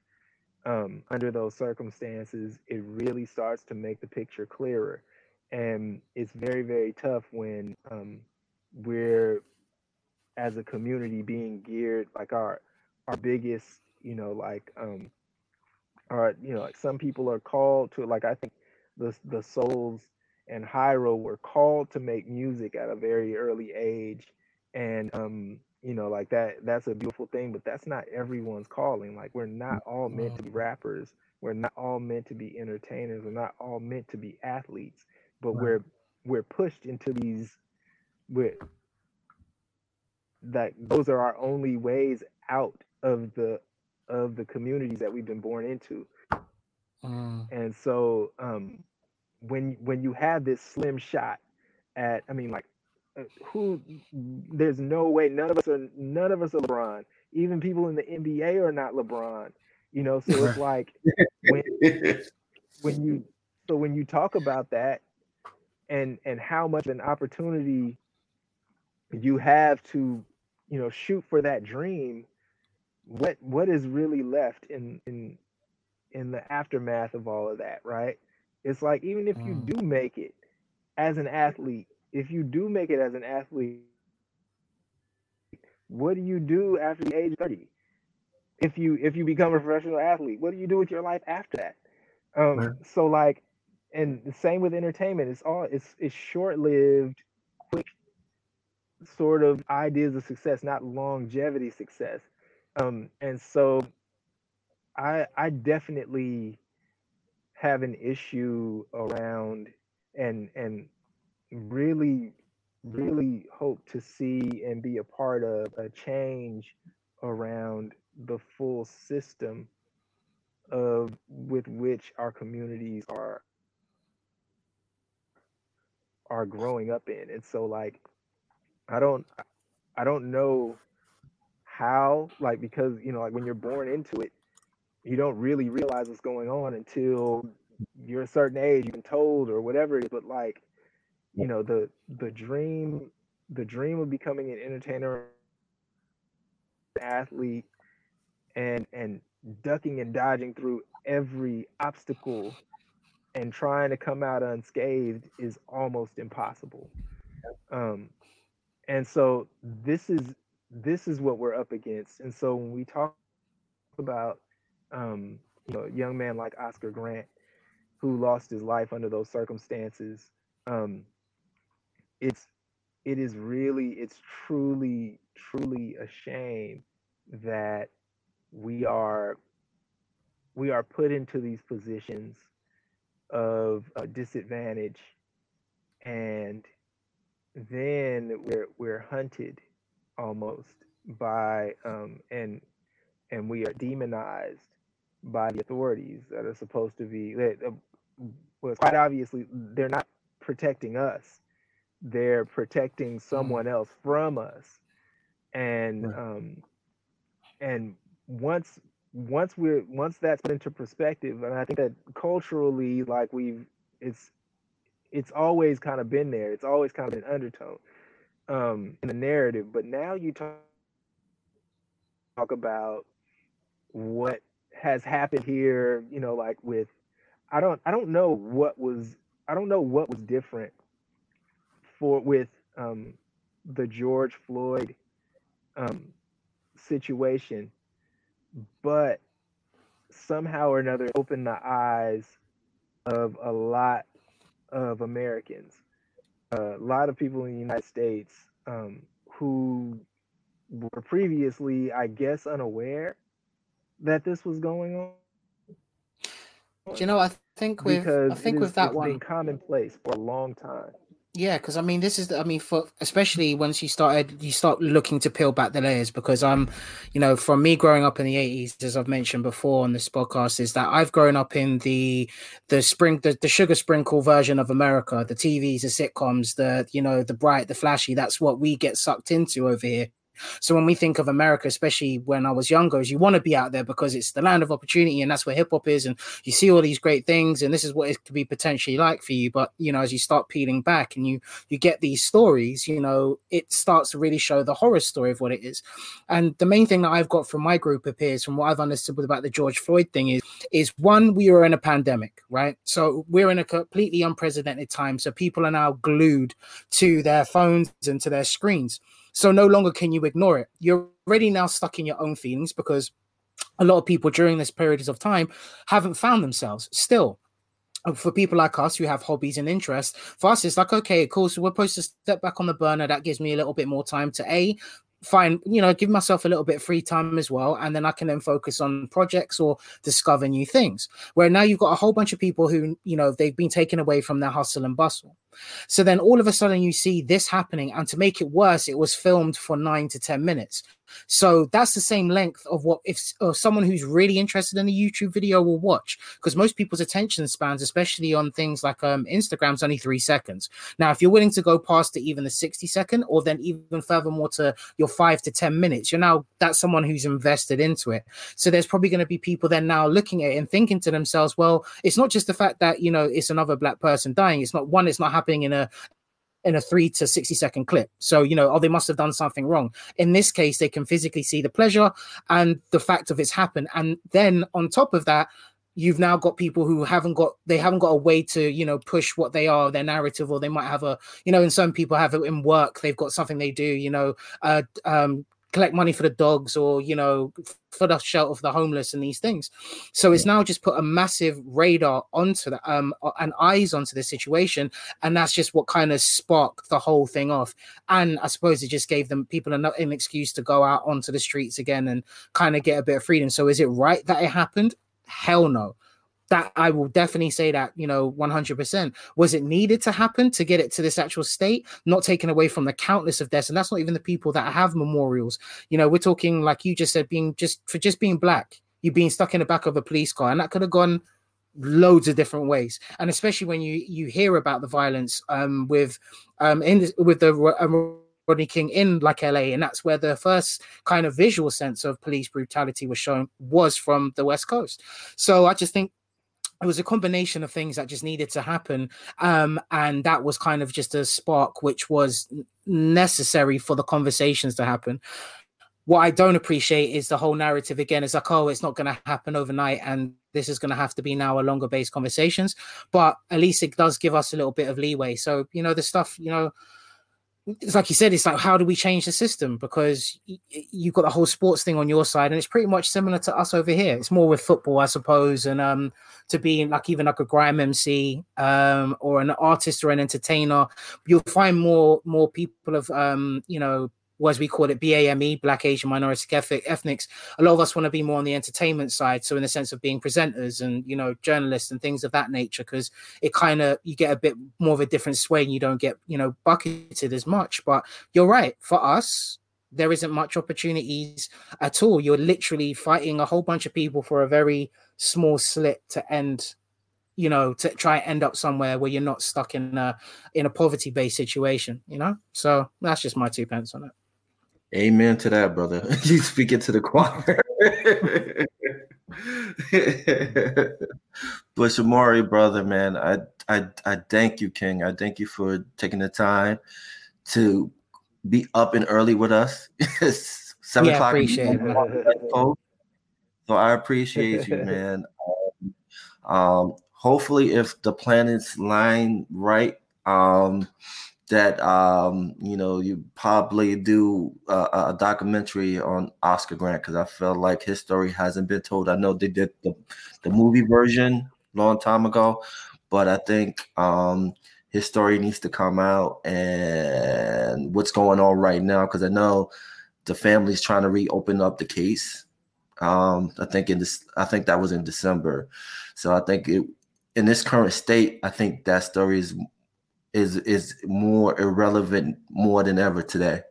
um, under those circumstances, it really starts to make the picture clearer. And it's very very tough when um, we're as a community being geared like our our biggest you know like um our you know like some people are called to like i think the the souls and Hiero were called to make music at a very early age. And um you know like that that's a beautiful thing but that's not everyone's calling like we're not all meant to be rappers we're not all meant to be entertainers we're not all meant to be athletes but right. we're we're pushed into these we're that those are our only ways out of the of the communities that we've been born into mm. and so um when when you have this slim shot at i mean like uh, who there's no way none of us are none of us are lebron. Even people in the nba are not lebron you know? So it's like when when you so when you talk about that and and how much an opportunity you have to you know shoot for that dream what what is really left in in in the aftermath of all of that right? It's like even if you mm. do make it as an athlete if you do make it as an athlete what do you do after the age 30 if you if you become a professional athlete what do you do with your life after that um so like and the same with entertainment. It's all it's it's short-lived, quick sort of ideas of success, not longevity success. Um, and so I I definitely have an issue around and and really really hope to see and be a part of a change around the full system of with which our communities are are growing up in. And so like I don't I don't know how like because you know like when you're born into it you don't really realize what's going on until you're a certain age you've been told or whatever but like you know the the dream the dream of becoming an entertainer athlete and and ducking and dodging through every obstacle and trying to come out unscathed is almost impossible. Um, and so this is this is what we're up against. And so when we talk about um, you know, a young man like Oscar Grant who lost his life under those circumstances, um, it's it is really it's truly truly a shame that we are we are put into these positions of a disadvantage and then we're we're hunted almost by um, and and we are demonized by the authorities that are supposed to be that uh, well quite obviously they're not protecting us they're protecting mm. someone else from us and right. um and once once we're once that's put into perspective, and I think that culturally, like we've it's it's always kind of been there. It's always kind of an undertone um, in the narrative. But now you talk talk about what has happened here. You know, like with I don't I don't know what was I don't know what was different for with um, the George Floyd um, situation, but somehow or another opened the eyes of a lot of Americans, a lot of people in the United States um, who were previously, I guess, unaware that this was going on. Do you know? I think with I think with that one, been commonplace for a long time. Yeah, because I mean, this is, the- I mean, for especially once you started, you start looking to peel back the layers. Because I'm, you know, from me growing up in the '80s, as I've mentioned before on this podcast, is that I've grown up in the the spring, the, the sugar sprinkle version of America, the TVs, the sitcoms, the you know, the bright, the flashy. That's what we get sucked into over here. So when we think of America, especially when I was younger, is you want to be out there because it's the land of opportunity and that's where hip hop is, and you see all these great things, and this is what it could be potentially like for you. But you know, as you start peeling back and you you get these stories, you know, it starts to really show the horror story of what it is. And the main thing that I've got from my group of peers, from what I've understood about the George Floyd thing, is is one, we were in a pandemic, right? So we're in a completely unprecedented time. So people are now glued to their phones and to their screens. So no longer can you ignore it. You're already now stuck in your own feelings because a lot of people during this periods of time haven't found themselves still. Uh, for people like us who have hobbies and interests, for us, it's like, okay, cool. So we're supposed to step back on the burner. That gives me a little bit more time to A, find, you know, give myself a little bit of free time as well. And then I can then focus on projects or discover new things. Where now you've got a whole bunch of people who, you know, they've been taken away from their hustle and bustle. So then all of a sudden you see this happening. And to make it worse, it was filmed for nine to 10 minutes. So that's the same length of what if someone who's really interested in a YouTube video will watch, because most people's attention spans, especially on things like um, Instagram's only three seconds. Now, if you're willing to go past to even the 60 second, or then even furthermore to your five to 10 minutes, you're now that's someone who's invested into it. So there's probably going to be people then now looking at it and thinking to themselves, well, it's not just the fact that you know it's another black person dying. It's not one, it's not happening in a in a three to 60 second clip. So, you know, oh, they must have done something wrong. In this case, they can physically see the pleasure and the fact of it's happened. And then on top of that, you've now got people who haven't got they haven't got a way to you know push what they are their narrative or they might have a you know and some people have it in work they've got something they do you know uh um collect money for the dogs or you know for the shelter for the homeless and these things. So it's now just put a massive radar onto the um and eyes onto the situation and that's just what kind of sparked the whole thing off. And i suppose it just gave them people an, an excuse to go out onto the streets again and kind of get a bit of freedom. So is it right that it happened? Hell no that I will definitely say that, you know, 100%. Was it needed to happen to get it to this actual state? Not taken away from the countless of deaths. And that's not even the people that have memorials. You know, we're talking, like you just said, being just for just being black, you being stuck in the back of a police car. And that could have gone loads of different ways. And especially when you you hear about the violence um, with um, in this, with the um, Rodney King in like LA, and that's where the first kind of visual sense of police brutality was shown was from the West Coast. So I just think it was a combination of things that just needed to happen um, and that was kind of just a spark which was necessary for the conversations to happen. What i don't appreciate is the whole narrative again it's like oh it's not going to happen overnight and this is going to have to be now a longer based conversations but at least it does give us a little bit of leeway. So you know the stuff you know it's like you said, it's like how do we change the system? Because you've got the whole sports thing on your side, and it's pretty much similar to us over here. It's more with football, I suppose, and um, to be like even like a grime MC um, or an artist or an entertainer, you'll find more more people of um, you know, or as we call it, BAME, Black Asian Minority Eth- Ethnics. A lot of us want to be more on the entertainment side, so in the sense of being presenters and you know journalists and things of that nature, because it kind of you get a bit more of a different sway and you don't get you know bucketed as much. But you're right, for us, there isn't much opportunities at all. You're literally fighting a whole bunch of people for a very small slit to end you know to try and end up somewhere where you're not stuck in a in a poverty based situation you know so that's just my two pence on it Amen to that, brother. you speaking to the choir. but Shomari, brother, man, I, I I thank you, King. I thank you for taking the time to be up and early with us. Seven Yeah, o'clock. appreciate So I appreciate you, man. Um, um, hopefully, if the planets line right, um, that um, you know you probably do a, a documentary on Oscar Grant because I feel like his story hasn't been told. I know they did the, the movie version long time ago, but I think um, his story needs to come out and what's going on right now because I know the family's trying to reopen up the case. Um, I think in this, I think that was in December, so I think it in this current state, I think that story is is is more irrelevant more than ever today.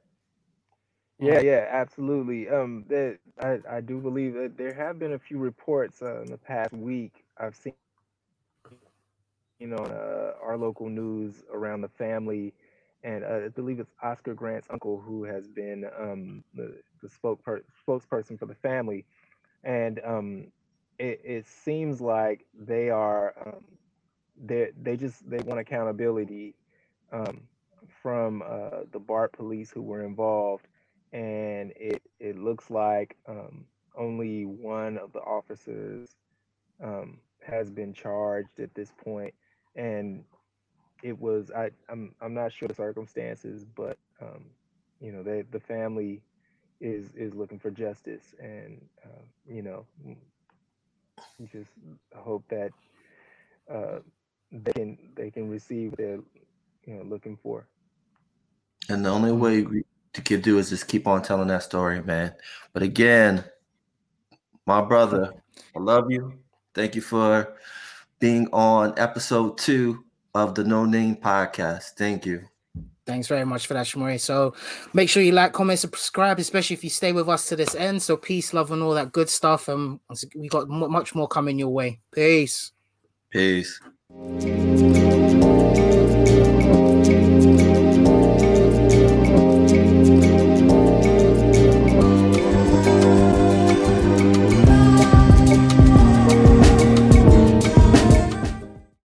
Yeah, yeah, absolutely. Um, that I, I do believe that there have been a few reports uh, in the past week. I've seen, you know, uh, our local news around the family, and uh, I believe it's Oscar Grant's uncle who has been um, the, the spokesper- spokesperson for the family, and um, it, it seems like they are um, they they just they want accountability um, from uh, the BART police who were involved, and it it looks like um, only one of the officers um, has been charged at this point, and it was I I'm I'm not sure the circumstances, but um, you know they the family is is looking for justice, and uh, you know we just hope that uh, they can they can receive what they're you know looking for. And the only way we to could do is just keep on telling that story, man. But again, my brother, I love you. Thank you for being on episode two of the No Name Podcast. Thank you. Thanks very much for that, Shomari. So make sure you like, comment, subscribe, especially if you stay with us to this end. So peace, love, and all that good stuff. And we got much more coming your way. Peace. Peace. 嗯。